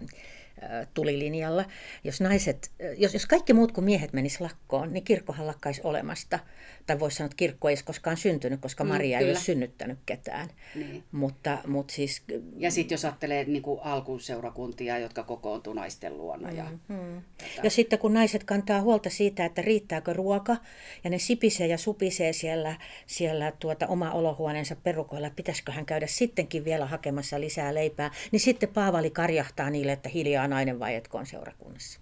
tulilinjalla. Jos, naiset, jos, jos kaikki muut kuin miehet menis lakkoon, niin kirkkohan lakkaisi olemasta. Tai voisi sanoa, että kirkko ei olisi koskaan syntynyt, koska Mm, Maria ei kyllä. ole synnyttänyt ketään. Niin. Mutta, mutta siis Ja sitten jos ajattelee niin kuin alkuseurakuntia, jotka kokoontuu naisten luona. Ja, Mm. Ja sitten kun naiset kantaa huolta siitä, että riittääkö ruoka, ja ne sipisee ja supisee siellä, siellä tuota oma olohuoneensa perukoilla, että pitäisikö hän käydä sittenkin vielä hakemassa lisää leipää, niin sitten Paavali karjahtaa niille, että hiljaa nainen vaietkoon seurakunnassa.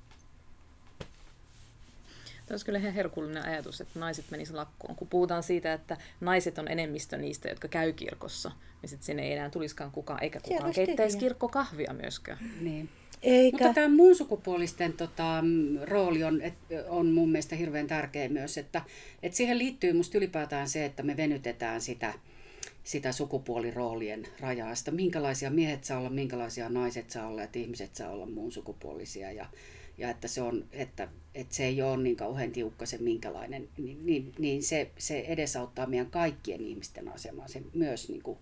Tämä olisi kyllä ihan herkullinen ajatus, että naiset menisivät lakkoon. Kun puhutaan siitä, että naiset on enemmistö niistä, jotka käy kirkossa, niin sitten sinne ei enää tulisikaan kukaan, eikä kukaan keittäisi kirkkokahvia myöskään. niin. Eikä. Mutta tämä muun sukupuolisten tota, rooli on, et, on mun mielestä hirveän tärkeä myös, että et siihen liittyy musta ylipäätään se, että me venytetään sitä, sitä sukupuoliroolien rajaa, sitä minkälaisia miehet saa olla, minkälaisia naiset saa olla, että ihmiset saa olla muun sukupuolisia ja, ja että, se on, että, että se ei ole niin kauhean tiukka se minkälainen, niin, niin, niin se, se edesauttaa meidän kaikkien ihmisten asemaa, se myös niin kuin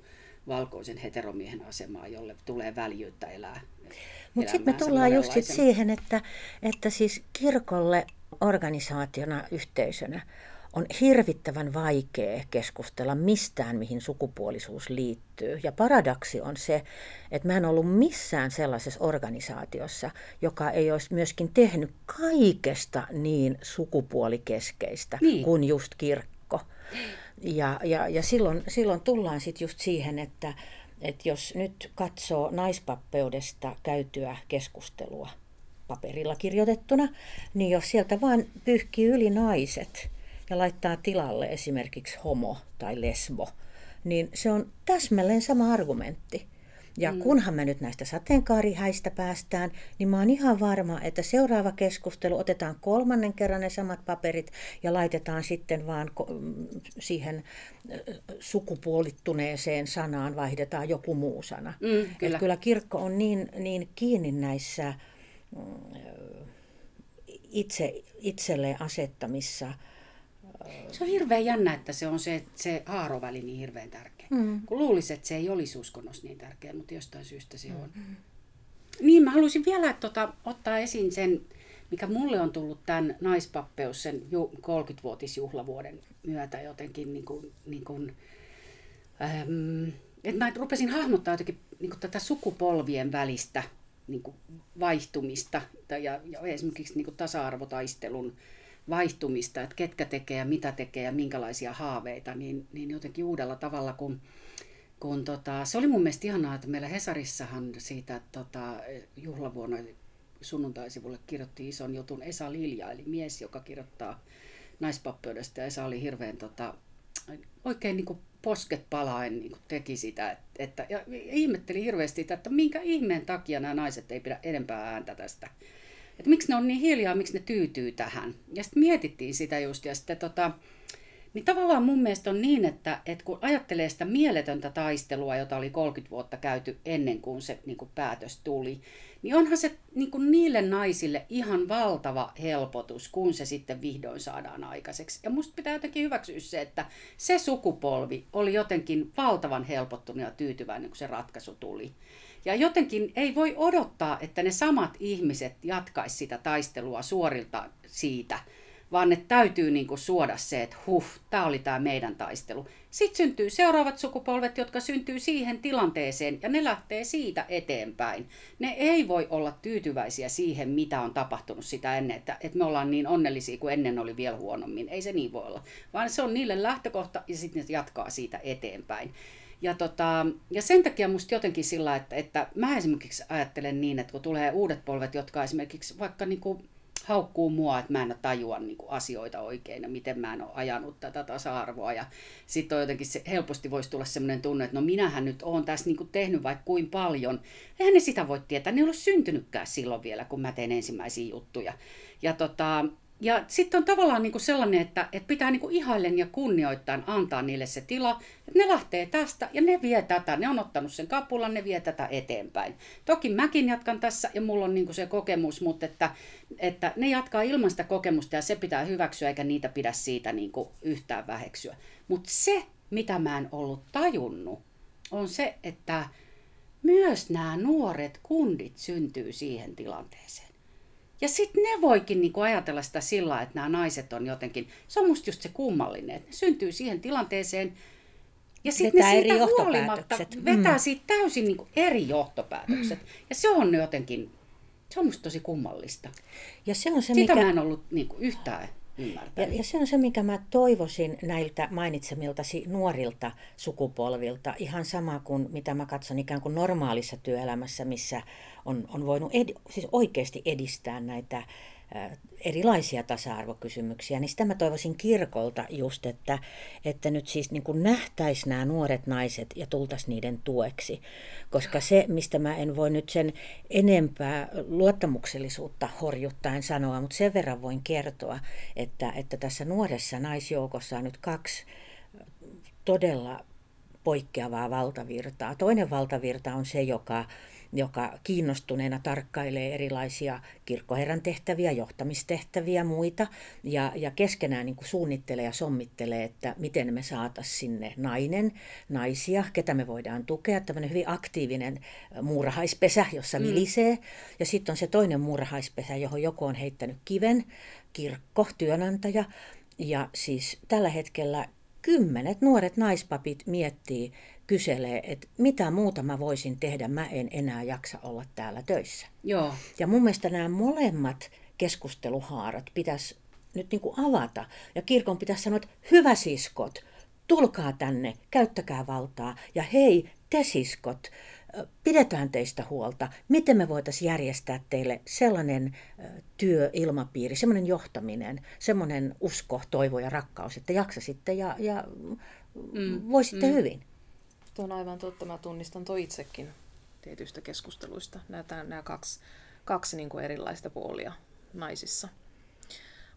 valkoisen heteromiehen asemaa, jolle tulee väljyyttä elää. Mutta sitten me tullaan just sit siihen, että, että siis kirkolle organisaationa, yhteisönä on hirvittävän vaikea keskustella mistään, mihin sukupuolisuus liittyy. Ja paradoksi on se, että mä en ollut missään sellaisessa organisaatiossa, joka ei olisi myöskin tehnyt kaikesta niin sukupuolikeskeistä Niin. kuin just kirkko. Ja, ja, ja silloin, silloin tullaan sitten just siihen, että, että jos nyt katsoo naispappeudesta käytyä keskustelua paperilla kirjoitettuna, niin jos sieltä vaan pyyhkii yli naiset ja laittaa tilalle esimerkiksi homo tai lesbo, niin se on täsmälleen sama argumentti. Ja mm. kunhan me nyt näistä sateenkaarihäistä päästään, niin mä oon ihan varma, että seuraava keskustelu otetaan kolmannen kerran ne samat paperit ja laitetaan sitten vaan siihen ö, sukupuolittuneeseen sanaan, vaihdetaan joku muu sana. Mm, Et kyllä. kyllä kirkko on niin, niin kiinni näissä mm, itse, itselleen asettamissa Se on hirveän jännä, että se on se, se haaroväli niin hirveän tärkeä. Mm. Kun luulisi, että se ei olisi uskonnossa niin tärkeä, mutta jostain syystä se on. Mm. Niin, mä haluaisin vielä tota, ottaa esiin sen, mikä mulle on tullut tämän naispappeus sen ju- 30-vuotisjuhlavuoden myötä jotenkin, niin kuin, niin kuin, ähm, että mä rupesin hahmottaa jotenkin niin kuin tätä sukupolvien välistä niin kuin vaihtumista tai- ja, ja esimerkiksi niin kuin tasa-arvotaistelun vaihtumista, että ketkä tekee ja mitä tekee ja minkälaisia haaveita, niin, niin jotenkin uudella tavalla, kun, kun tota, se oli mun mielestä ihanaa, että meillä Hesarissahan siitä tota, juhlavuonna sunnuntaisivulle kirjoitti ison jutun Esa Lilja, eli mies, joka kirjoittaa naispappeudesta ja Esa oli hirveän tota, oikein niin kuin posket palaen niin kuin teki sitä. Että, ja ihmetteli hirveästi, että minkä ihmeen takia nämä naiset ei pidä enempää ääntä tästä. Että miksi ne on niin hiljaa, miksi ne tyytyy tähän. Ja sitten mietittiin sitä just. Ja sitten tota, niin tavallaan mun mielestä on niin, että, että kun ajattelee sitä mieletöntä taistelua, jota oli 30 vuotta käyty ennen kuin se niin kuin päätös tuli, niin onhan se niin kuin niille naisille ihan valtava helpotus, kun se sitten vihdoin saadaan aikaiseksi. Ja musta pitää jotenkin hyväksyä se, että se sukupolvi oli jotenkin valtavan helpottunut ja tyytyväinen, kun se ratkaisu tuli. Ja jotenkin ei voi odottaa, että ne samat ihmiset jatkaisi sitä taistelua suorilta siitä – vaan ne täytyy niin kuin suoda se, että huh, tämä oli tämä meidän taistelu. Sitten syntyy seuraavat sukupolvet, jotka syntyy siihen tilanteeseen ja ne lähtee siitä eteenpäin. Ne ei voi olla tyytyväisiä siihen, mitä on tapahtunut sitä ennen, että, että me ollaan niin onnellisia kuin ennen oli vielä huonommin. Ei se niin voi olla, vaan se on niille lähtökohta ja sitten ne jatkaa siitä eteenpäin. Ja, tota, ja sen takia musta jotenkin sillä, että, että mä esimerkiksi ajattelen niin, että kun tulee uudet polvet, jotka esimerkiksi vaikka niin kuin haukkuu mua, että mä en tajua niin kuin asioita oikein ja miten mä en ole ajanut tätä tasa-arvoa. Ja sitten on jotenkin se, helposti voisi tulla sellainen tunne, että no minähän nyt oon tässä niin kuin tehnyt vaikka kuin paljon. Eihän ne sitä voi tietää, ne ei ole syntynytkään silloin vielä, kun mä teen ensimmäisiä juttuja. Ja tota, ja sitten on tavallaan niin kuin sellainen, että, että pitää niin kuin ihaillen ja kunnioittain antaa niille se tila, että ne lähtee tästä ja ne vie tätä. Ne on ottanut sen kapulan, ne vie tätä eteenpäin. Toki mäkin jatkan tässä ja mulla on niin kuin se kokemus, mutta että, että ne jatkaa ilman sitä kokemusta ja se pitää hyväksyä eikä niitä pidä siitä niin kuin yhtään väheksyä. Mutta se, mitä mä en ollut tajunnut, on se, että myös nämä nuoret kundit syntyy siihen tilanteeseen. Ja sitten ne voikin niinku ajatella sitä sillä, että nämä naiset on jotenkin, se on musta just se kummallinen, että ne syntyy siihen tilanteeseen ja sitten ne siitä huolimatta vetää mm. siitä täysin niinku eri johtopäätökset. Mm. Ja se on jotenkin, se on musta tosi kummallista. Ja se on se, Sitä mikä... mä en ollut niinku yhtään ja, ja se on se, mikä mä toivoisin näiltä mainitsemiltasi nuorilta sukupolvilta, ihan sama kuin mitä mä katson ikään kuin normaalissa työelämässä, missä on, on voinut ed, siis oikeasti edistää näitä erilaisia tasa-arvokysymyksiä, niin sitä mä toivoisin kirkolta just, että, että nyt siis niin nähtäisi nämä nuoret naiset ja tultaisi niiden tueksi. Koska se, mistä mä en voi nyt sen enempää luottamuksellisuutta horjuttaen sanoa, mutta sen verran voin kertoa, että, että tässä nuoressa naisjoukossa on nyt kaksi todella poikkeavaa valtavirtaa. Toinen valtavirta on se, joka joka kiinnostuneena tarkkailee erilaisia kirkkoherran tehtäviä, johtamistehtäviä, muita, ja, ja keskenään niin kuin suunnittelee ja sommittelee, että miten me saataisiin sinne nainen, naisia, ketä me voidaan tukea, tämmöinen hyvin aktiivinen muurahaispesä, jossa mm. vilisee, ja sitten on se toinen muurahaispesä, johon joku on heittänyt kiven, kirkko, työnantaja, ja siis tällä hetkellä kymmenet nuoret naispapit miettii, kyselee, että mitä muuta mä voisin tehdä, mä en enää jaksa olla täällä töissä. Joo. Ja mun mielestä nämä molemmat keskusteluhaarat pitäisi nyt niin kuin avata. Ja kirkon pitäisi sanoa, että hyvä siskot, tulkaa tänne, käyttäkää valtaa. Ja hei, te siskot, pidetään teistä huolta. Miten me voitaisiin järjestää teille sellainen työilmapiiri, semmoinen johtaminen, semmoinen usko, toivo ja rakkaus, että jaksasitte ja, ja mm, voisitte mm. hyvin. Tuo on aivan totta. Mä tunnistan toi itsekin tietyistä keskusteluista. Nämä, nämä kaksi, kaksi niin kuin erilaista puolia naisissa.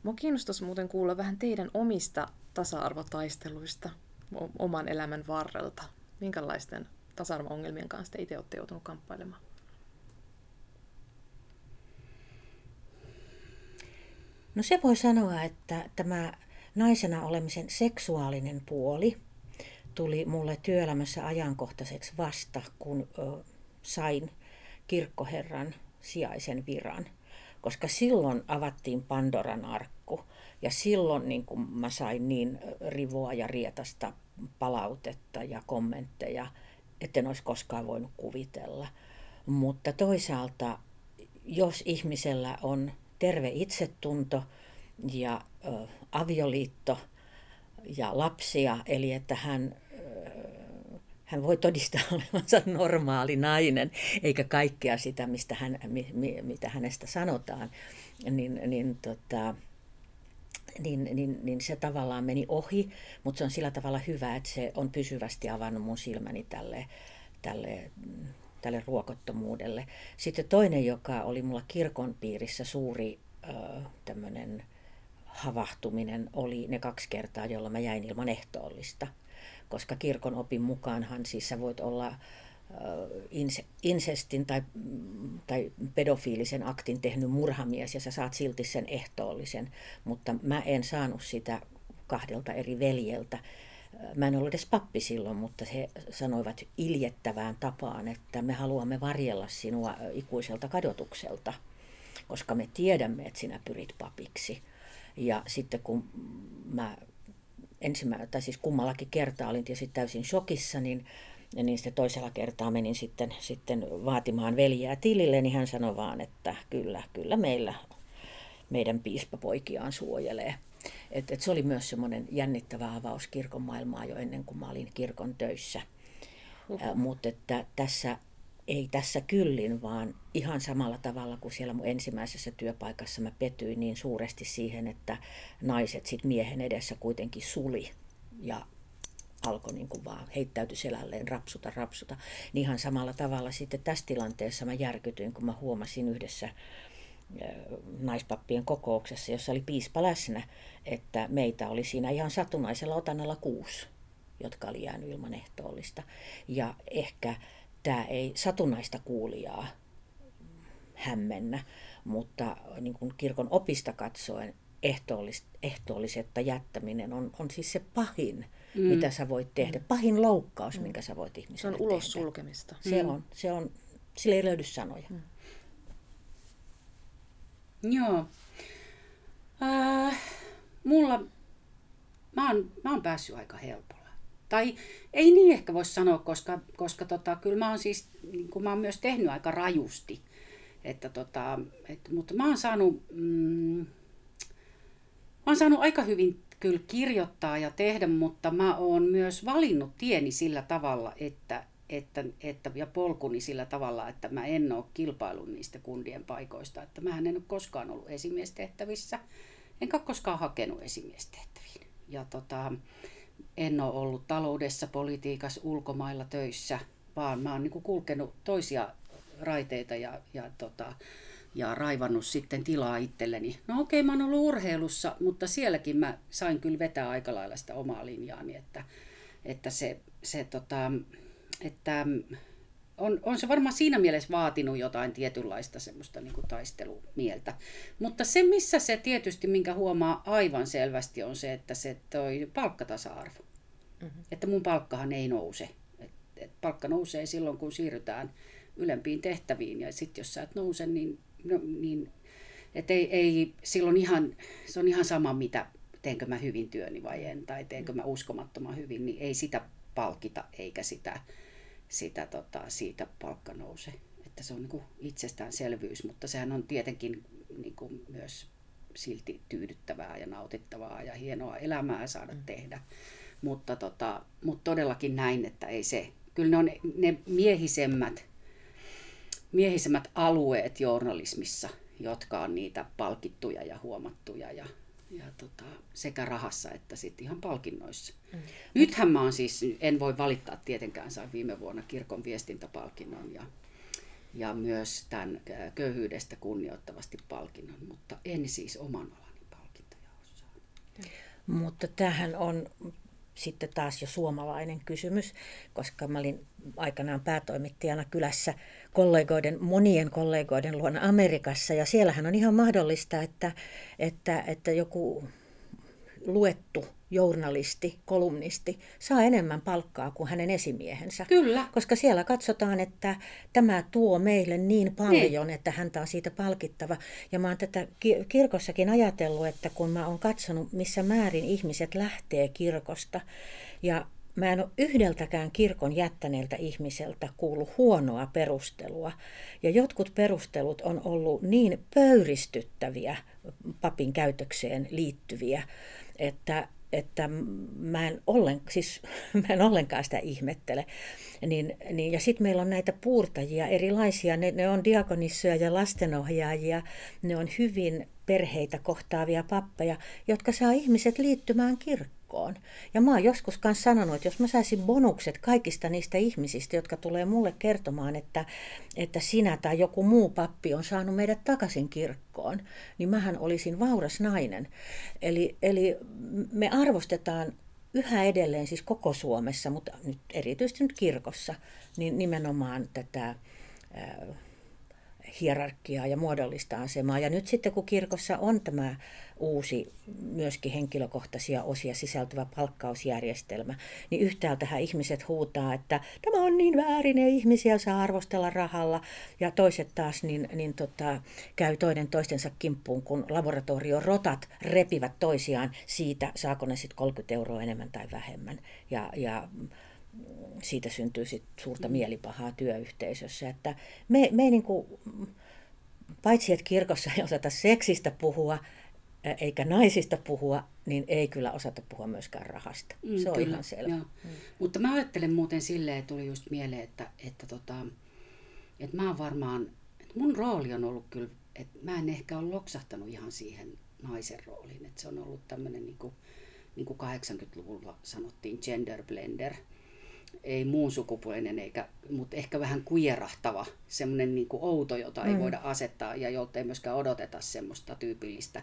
Mua kiinnostaisi muuten kuulla vähän teidän omista tasa-arvotaisteluista oman elämän varrelta. Minkälaisten tasa-arvo-ongelmien kanssa te itse olette joutunut kamppailemaan? No se voi sanoa, että tämä naisena olemisen seksuaalinen puoli – tuli mulle työelämässä ajankohtaiseksi vasta, kun ö, sain kirkkoherran sijaisen viran. Koska silloin avattiin Pandoran arkku ja silloin niin kun mä sain niin rivoa ja rietasta palautetta ja kommentteja, etten olisi koskaan voinut kuvitella. Mutta toisaalta, jos ihmisellä on terve itsetunto ja ö, avioliitto ja lapsia, eli että hän hän voi todistaa olevansa normaali nainen, eikä kaikkea sitä, mistä hän, mi, mitä hänestä sanotaan, niin, niin tota, niin, niin, niin se tavallaan meni ohi, mutta se on sillä tavalla hyvä, että se on pysyvästi avannut mun silmäni tälle, tälle, tälle ruokottomuudelle. Sitten toinen, joka oli mulla kirkon piirissä suuri äh, havahtuminen, oli ne kaksi kertaa, jolloin mä jäin ilman ehtoollista. Koska kirkon opin mukaanhan siis sä voit olla insestin tai, tai pedofiilisen aktin tehnyt murhamies ja sä saat silti sen ehtoollisen, mutta mä en saanut sitä kahdelta eri veljeltä. Mä en ollut edes pappi silloin, mutta he sanoivat iljettävään tapaan, että me haluamme varjella sinua ikuiselta kadotukselta, koska me tiedämme, että sinä pyrit papiksi. Ja sitten kun mä ensimmäinen, tai siis kummallakin kertaa olin tietysti täysin shokissa, niin ja niin sitten toisella kertaa menin sitten, sitten vaatimaan veljeä tilille, niin hän sanoi vaan, että kyllä, kyllä meillä meidän piispapoikiaan suojelee. Et, et se oli myös semmoinen jännittävä avaus kirkon maailmaa jo ennen kuin mä olin kirkon töissä. Uh-huh. Mutta että tässä ei tässä kyllin, vaan ihan samalla tavalla kuin siellä mun ensimmäisessä työpaikassa mä petyin niin suuresti siihen, että naiset sit miehen edessä kuitenkin suli ja alkoi niin kuin vaan heittäytyi selälleen, rapsuta, rapsuta. Niin ihan samalla tavalla sitten tässä tilanteessa mä järkytyin, kun mä huomasin yhdessä naispappien kokouksessa, jossa oli piispa läsnä, että meitä oli siinä ihan satunnaisella otannalla kuusi, jotka oli jäänyt ilman ehtoollista. Ja ehkä tämä ei satunnaista kuulijaa hämmennä, mutta niin kuin kirkon opista katsoen ehtoollis, ehtoollisetta jättäminen on, on siis se pahin mm. mitä sä voit tehdä. Mm. Pahin loukkaus, mm. minkä sä voit ihmiselle Se on ulos tehdä. sulkemista. Se mm. on, se on, sillä ei löydy sanoja. Mm. Joo. Äh, mulla, mä oon, mä oon päässyt aika helpolla. Tai ei niin ehkä voi sanoa, koska, koska tota, kyllä mä oon siis, niin kuin mä oon myös tehnyt aika rajusti. Että tota, et, mutta mä oon saanut, mm, oon saanut aika hyvin kyllä kirjoittaa ja tehdä, mutta mä oon myös valinnut tieni sillä tavalla, että, että, että, ja polkuni sillä tavalla, että mä en ole kilpailun niistä kundien paikoista. Että mä en ole koskaan ollut esimiestehtävissä, enkä koskaan hakenut esimiestehtäviin. Ja tota, en ole ollut taloudessa, politiikassa, ulkomailla töissä, vaan mä oon niin kulkenut toisia raiteita ja, ja tota, ja raivannut sitten tilaa itselleni. No okei, okay, mä oon ollut urheilussa, mutta sielläkin mä sain kyllä vetää aika lailla sitä omaa linjaani, että, että se, se tota, että on, on se varmaan siinä mielessä vaatinut jotain tietynlaista semmoista niin kuin taistelumieltä. Mutta se, missä se tietysti, minkä huomaa aivan selvästi, on se, että se toi palkkatasa-arvo. Mm-hmm. Että mun palkkahan ei nouse. Et, et palkka nousee silloin, kun siirrytään ylempiin tehtäviin. Ja sitten jos sä et nouse, niin no, niin, et ei, ei, silloin ihan, se on ihan sama, mitä teenkö mä hyvin työni vai en, tai teenkö mä uskomattoman hyvin, niin ei sitä palkita eikä sitä, sitä tota, siitä palkka nouse. Että se on niin itsestäänselvyys, mutta sehän on tietenkin niin kuin myös silti tyydyttävää ja nautittavaa ja hienoa elämää saada mm. tehdä. Mutta, tota, mutta todellakin näin, että ei se, kyllä ne on ne miehisemmät miehisemmät alueet journalismissa, jotka on niitä palkittuja ja huomattuja ja, ja tota, sekä rahassa että sitten ihan palkinnoissa. Mm. Nythän mä oon siis, en voi valittaa tietenkään, sain viime vuonna kirkon viestintäpalkinnon ja, ja myös tämän köyhyydestä kunnioittavasti palkinnon, mutta en siis oman alani palkintoja osaa. Mutta tähän on sitten taas jo suomalainen kysymys, koska mä olin aikanaan päätoimittajana kylässä kollegoiden, monien kollegoiden luona Amerikassa. Ja siellähän on ihan mahdollista, että, että, että joku luettu journalisti, kolumnisti saa enemmän palkkaa kuin hänen esimiehensä. Kyllä. Koska siellä katsotaan, että tämä tuo meille niin paljon, niin. että häntä on siitä palkittava. Ja mä oon tätä kirkossakin ajatellut, että kun mä oon katsonut, missä määrin ihmiset lähtee kirkosta ja Mä en ole yhdeltäkään kirkon jättäneeltä ihmiseltä kuullut huonoa perustelua. Ja jotkut perustelut on ollut niin pöyristyttäviä papin käytökseen liittyviä, että että mä en, ollen, siis, mä en ollenkaan sitä ihmettele. Niin, niin, ja sitten meillä on näitä puurtajia erilaisia, ne, ne on diakonissoja ja lastenohjaajia, ne on hyvin perheitä kohtaavia pappeja, jotka saa ihmiset liittymään kirkkoon. Ja mä oon joskus myös sanonut, että jos mä saisin bonukset kaikista niistä ihmisistä, jotka tulee mulle kertomaan, että, että sinä tai joku muu pappi on saanut meidät takaisin kirkkoon, niin mähän olisin vauras nainen. Eli, eli me arvostetaan yhä edelleen siis koko Suomessa, mutta nyt erityisesti nyt kirkossa, niin nimenomaan tätä hierarkiaa ja muodollista asemaa. Ja nyt sitten kun kirkossa on tämä uusi myöskin henkilökohtaisia osia sisältyvä palkkausjärjestelmä, niin yhtäältähän ihmiset huutaa, että tämä on niin väärin, ei ihmisiä saa arvostella rahalla. Ja toiset taas niin, niin tota, käy toinen toistensa kimppuun, kun laboratoriorotat repivät toisiaan siitä, saako ne sitten 30 euroa enemmän tai vähemmän. Ja, ja siitä syntyy sit suurta mielipahaa työyhteisössä. Että me, me ei niin kuin, paitsi että kirkossa ei osata seksistä puhua, eikä naisista puhua, niin ei kyllä osata puhua myöskään rahasta. Mm, se on kyllä, ihan selvä. Mm. Mutta mä ajattelen muuten silleen, että tuli just mieleen, että, että, tota, että mä oon varmaan, että mun rooli on ollut kyllä, että mä en ehkä ole loksahtanut ihan siihen naisen rooliin. Että se on ollut tämmöinen, niin kuin, niin kuin 80-luvulla sanottiin, gender blender – ei muun sukupuolinen, eikä, mutta ehkä vähän kuierahtava, semmoinen niin outo, jota ei mm. voida asettaa ja jolta ei myöskään odoteta semmoista tyypillistä.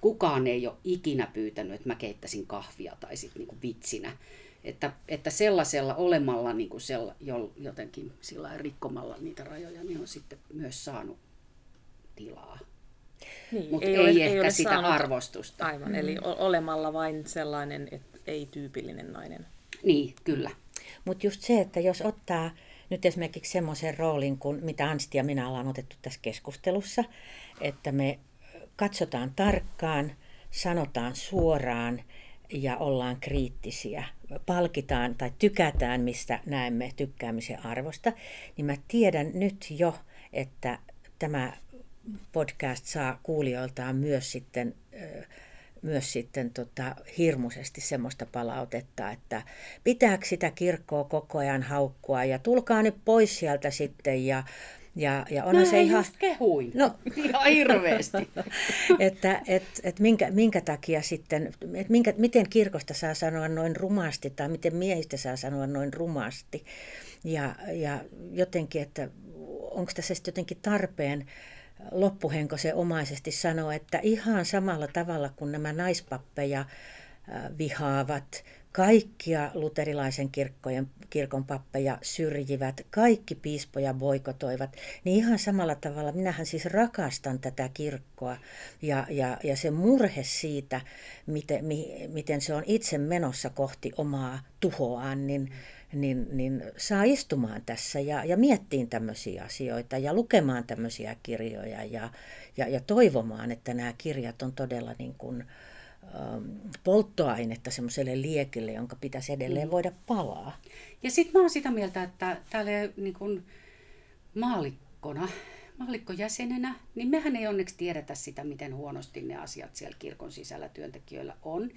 Kukaan ei ole ikinä pyytänyt, että mä keittäisin kahvia tai sitten niin vitsinä. Että, että sellaisella olemalla niin kuin sella, jotenkin sillä rikkomalla niitä rajoja, niin on sitten myös saanut tilaa. Niin, Mutta ei, ei ole, ehkä ei sitä saanut, arvostusta. Aivan, mm. eli olemalla vain sellainen, että ei tyypillinen nainen. Niin, kyllä. Mutta just se, että jos ottaa nyt esimerkiksi semmoisen roolin, kuin mitä Ansti ja minä ollaan otettu tässä keskustelussa, että me katsotaan tarkkaan, sanotaan suoraan ja ollaan kriittisiä, palkitaan tai tykätään, mistä näemme tykkäämisen arvosta, niin mä tiedän nyt jo, että tämä podcast saa kuulijoiltaan myös sitten myös sitten tota, hirmuisesti semmoista palautetta, että pitääkö sitä kirkkoa koko ajan haukkua ja tulkaa nyt pois sieltä sitten ja ja, ja onhan se ihan... just kehuin. No. Ihan hirveästi. että et, et minkä, minkä takia sitten, et minkä, miten kirkosta saa sanoa noin rumasti tai miten miehistä saa sanoa noin rumasti. Ja, ja jotenkin, että onko tässä sitten jotenkin tarpeen loppuhenko se omaisesti sanoo, että ihan samalla tavalla kuin nämä naispappeja vihaavat, kaikkia luterilaisen kirkkojen, kirkon pappeja syrjivät, kaikki piispoja boikotoivat, niin ihan samalla tavalla minähän siis rakastan tätä kirkkoa ja, ja, ja se murhe siitä, miten, miten se on itse menossa kohti omaa tuhoaan, niin, niin, niin saa istumaan tässä ja, ja miettiin tämmöisiä asioita ja lukemaan tämmöisiä kirjoja ja, ja, ja toivomaan, että nämä kirjat on todella niin kuin, ähm, polttoainetta semmoiselle liekille, jonka pitäisi edelleen mm. voida palaa. Ja sitten mä oon sitä mieltä, että täällä niin kuin maalikkona mallikkojäsenenä, niin mehän ei onneksi tiedetä sitä, miten huonosti ne asiat siellä kirkon sisällä työntekijöillä on.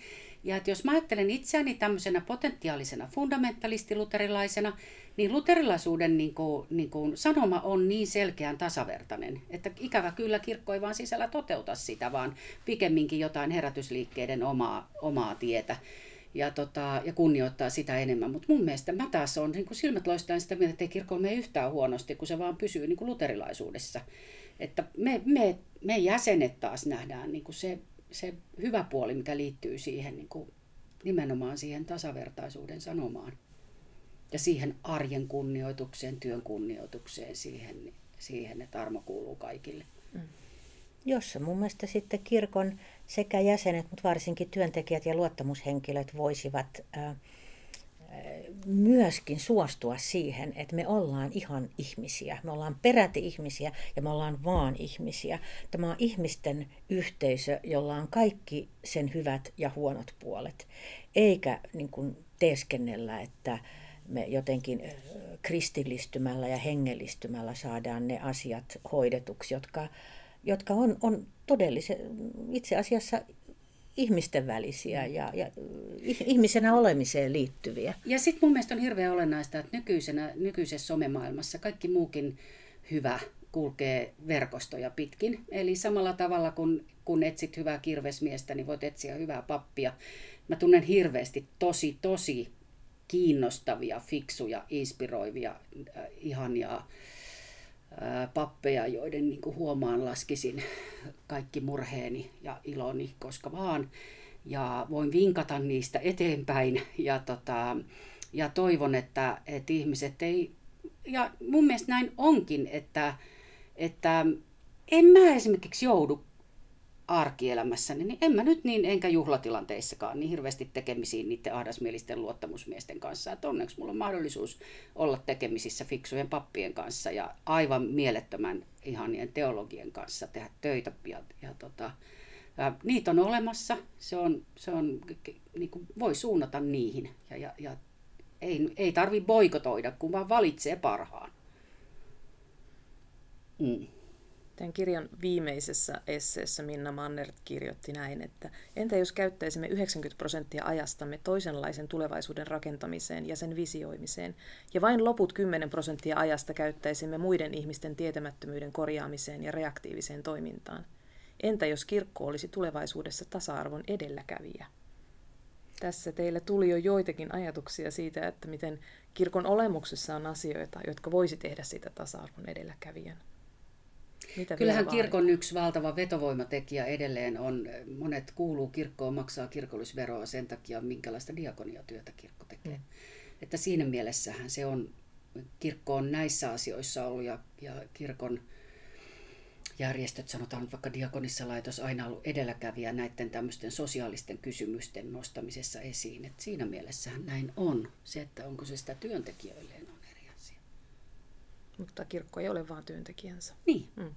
Ja että jos mä ajattelen itseäni tämmöisenä potentiaalisena fundamentalistiluterilaisena, niin luterilaisuuden niin kuin, niin kuin sanoma on niin selkeän tasavertainen, että ikävä kyllä kirkko ei vaan sisällä toteuta sitä, vaan pikemminkin jotain herätysliikkeiden omaa, omaa tietä ja, tota, ja kunnioittaa sitä enemmän. Mutta mun mielestä mä taas on niin silmät loistaen sitä mieltä, että ei kirkko mene yhtään huonosti, kun se vaan pysyy niin kuin luterilaisuudessa. Että me, me, me jäsenet taas nähdään niin kuin se, se hyvä puoli, mikä liittyy siihen niin kuin nimenomaan siihen tasavertaisuuden sanomaan. Ja siihen arjen kunnioitukseen, työn kunnioitukseen, siihen, siihen että armo kuuluu kaikille. Mm jossa mun mielestä sitten kirkon sekä jäsenet, mutta varsinkin työntekijät ja luottamushenkilöt voisivat ää, myöskin suostua siihen, että me ollaan ihan ihmisiä. Me ollaan peräti ihmisiä ja me ollaan vaan ihmisiä. Tämä on ihmisten yhteisö, jolla on kaikki sen hyvät ja huonot puolet. Eikä niin kuin teeskennellä, että me jotenkin kristillistymällä ja hengellistymällä saadaan ne asiat hoidetuksi, jotka jotka on, on todellisen, itse asiassa ihmisten välisiä ja, ja ihmisenä olemiseen liittyviä. Ja sitten mun mielestä on hirveän olennaista, että nykyisenä, nykyisessä somemaailmassa kaikki muukin hyvä kulkee verkostoja pitkin. Eli samalla tavalla kun, kun etsit hyvää kirvesmiestä, niin voit etsiä hyvää pappia. Mä tunnen hirveästi tosi, tosi kiinnostavia, fiksuja, inspiroivia, äh, ihania äh, pappeja, joiden niin kuin huomaan laskisin kaikki murheeni ja iloni, koska vaan. Ja voin vinkata niistä eteenpäin ja, tota, ja toivon, että, että ihmiset ei, ja mun mielestä näin onkin, että, että en mä esimerkiksi joudu arkielämässäni, niin en mä nyt niin, enkä juhlatilanteissakaan, niin hirveästi tekemisiin niiden ahdasmielisten luottamusmiesten kanssa. Että onneksi mulla on mahdollisuus olla tekemisissä fiksujen pappien kanssa ja aivan mielettömän ihanien teologien kanssa tehdä töitä. Ja, ja tota, ja niitä on olemassa, se on, se on, niin kuin voi suunnata niihin ja, ja, ja ei, ei tarvi boikotoida, kun vaan valitsee parhaan. Mm. Tämän kirjan viimeisessä esseessä Minna Mannert kirjoitti näin, että entä jos käyttäisimme 90 prosenttia ajastamme toisenlaisen tulevaisuuden rakentamiseen ja sen visioimiseen, ja vain loput 10 prosenttia ajasta käyttäisimme muiden ihmisten tietämättömyyden korjaamiseen ja reaktiiviseen toimintaan? Entä jos kirkko olisi tulevaisuudessa tasa-arvon edelläkävijä? Tässä teille tuli jo joitakin ajatuksia siitä, että miten kirkon olemuksessa on asioita, jotka voisi tehdä siitä tasa-arvon edelläkävijän. Mitä Kyllähän kirkon yksi valtava vetovoimatekijä edelleen on, monet kuuluu kirkkoon, maksaa kirkollisveroa sen takia, minkälaista diakoniatyötä kirkko tekee. Mm. Että siinä mielessähän se on, kirkko on näissä asioissa ollut ja, ja kirkon järjestöt, sanotaan nyt vaikka Diakonissa laitos, aina ollut edelläkävijä näiden tämmöisten sosiaalisten kysymysten nostamisessa esiin. Et siinä mielessähän näin on. Se, että onko se sitä asia. Mutta kirkko ei ole vaan työntekijänsä. Niin. Mm.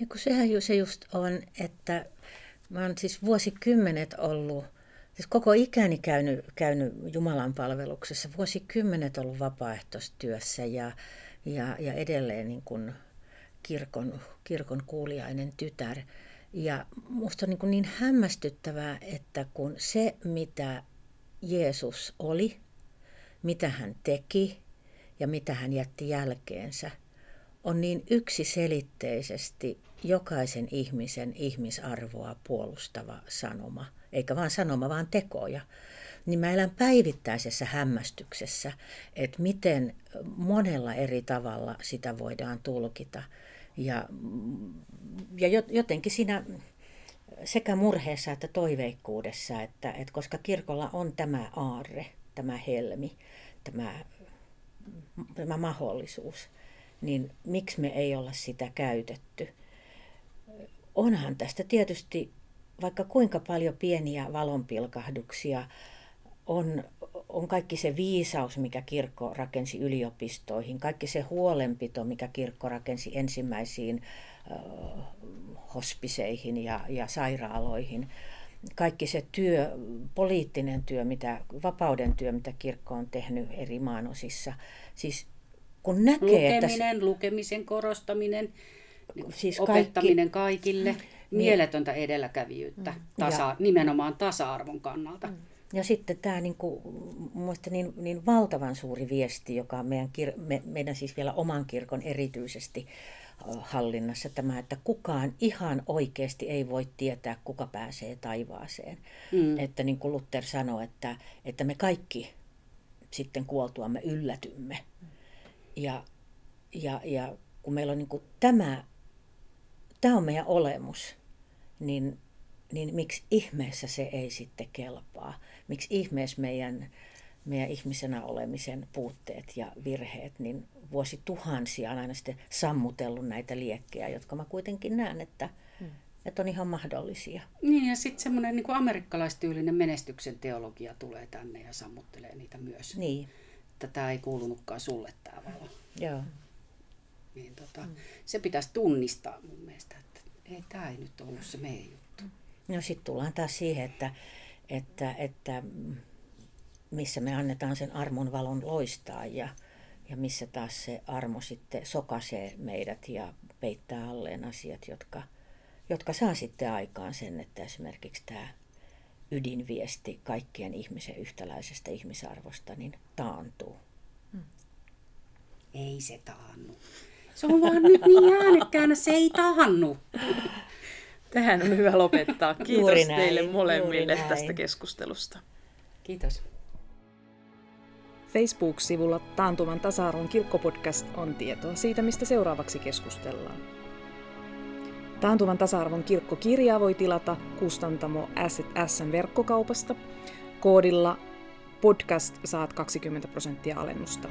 Ja kun sehän ju, se just on, että mä oon siis vuosikymmenet ollut, siis koko ikäni käynyt, käynyt Jumalan palveluksessa, vuosikymmenet ollut vapaaehtoistyössä ja, ja, ja edelleen niin kuin kirkon, kirkon kuuliainen tytär. Ja musta on niin, niin hämmästyttävää, että kun se, mitä Jeesus oli, mitä hän teki ja mitä hän jätti jälkeensä, on niin yksiselitteisesti jokaisen ihmisen ihmisarvoa puolustava sanoma. Eikä vaan sanoma, vaan tekoja. Niin mä elän päivittäisessä hämmästyksessä, että miten monella eri tavalla sitä voidaan tulkita. Ja, ja jotenkin siinä sekä murheessa että toiveikkuudessa, että, että koska kirkolla on tämä aarre, tämä helmi, tämä, tämä mahdollisuus, niin miksi me ei olla sitä käytetty? Onhan tästä tietysti vaikka kuinka paljon pieniä valonpilkahduksia on, on kaikki se viisaus, mikä kirkko rakensi yliopistoihin, kaikki se huolenpito, mikä kirkko rakensi ensimmäisiin äh, hospiseihin ja, ja sairaaloihin, kaikki se työ, poliittinen työ, mitä, vapauden työ, mitä kirkko on tehnyt eri maanosissa. Siis kun näkee, Lukeminen, että... lukemisen korostaminen, niin siis opettaminen kaikki... kaikille, niin. mieletöntä edelläkävijyyttä, mm. tasa, ja... nimenomaan tasa-arvon kannalta. Mm. Ja sitten tämä niin kuin, niin, niin valtavan suuri viesti, joka on meidän, kir- me, meidän siis vielä oman kirkon erityisesti hallinnassa, tämä, että kukaan ihan oikeasti ei voi tietää, kuka pääsee taivaaseen. Mm. Että niin kuin Luther sanoi, että, että me kaikki sitten kuoltuamme yllätymme. Ja, ja, ja kun meillä on niin kuin tämä, tämä on meidän olemus, niin, niin miksi ihmeessä se ei sitten kelpaa? Miksi ihmeessä meidän, meidän ihmisenä olemisen puutteet ja virheet, niin vuosituhansia on aina sitten sammutellut näitä liekkejä, jotka mä kuitenkin näen, että, hmm. että on ihan mahdollisia. Niin ja sitten semmoinen niin amerikkalaistyylinen menestyksen teologia tulee tänne ja sammuttelee niitä myös. Niin että tämä ei kuulunutkaan sulle tämä valo. Joo. Niin tota, mm. se pitäisi tunnistaa mun mielestä, että ei, tämä ei nyt ollut se meidän juttu. No sitten tullaan taas siihen, että, että, että missä me annetaan sen armon valon loistaa ja, ja missä taas se armo sitten sokasee meidät ja peittää alleen asiat, jotka, jotka saa sitten aikaan sen, että esimerkiksi tämä ydinviesti kaikkien ihmisen yhtäläisestä ihmisarvosta, niin taantuu. Ei se taannu. Se on vaan nyt niin äänekkäänä, se ei tahannu. Tähän on hyvä lopettaa. Kiitos näin, teille molemmille näin. tästä keskustelusta. Kiitos. Facebook-sivulla Taantuvan tasa-arvon kirkkopodcast on tietoa siitä, mistä seuraavaksi keskustellaan. Taantuvan tasa-arvon kirkkokirjaa voi tilata kustantamo SN verkkokaupasta. Koodilla podcast saat 20 prosenttia alennusta.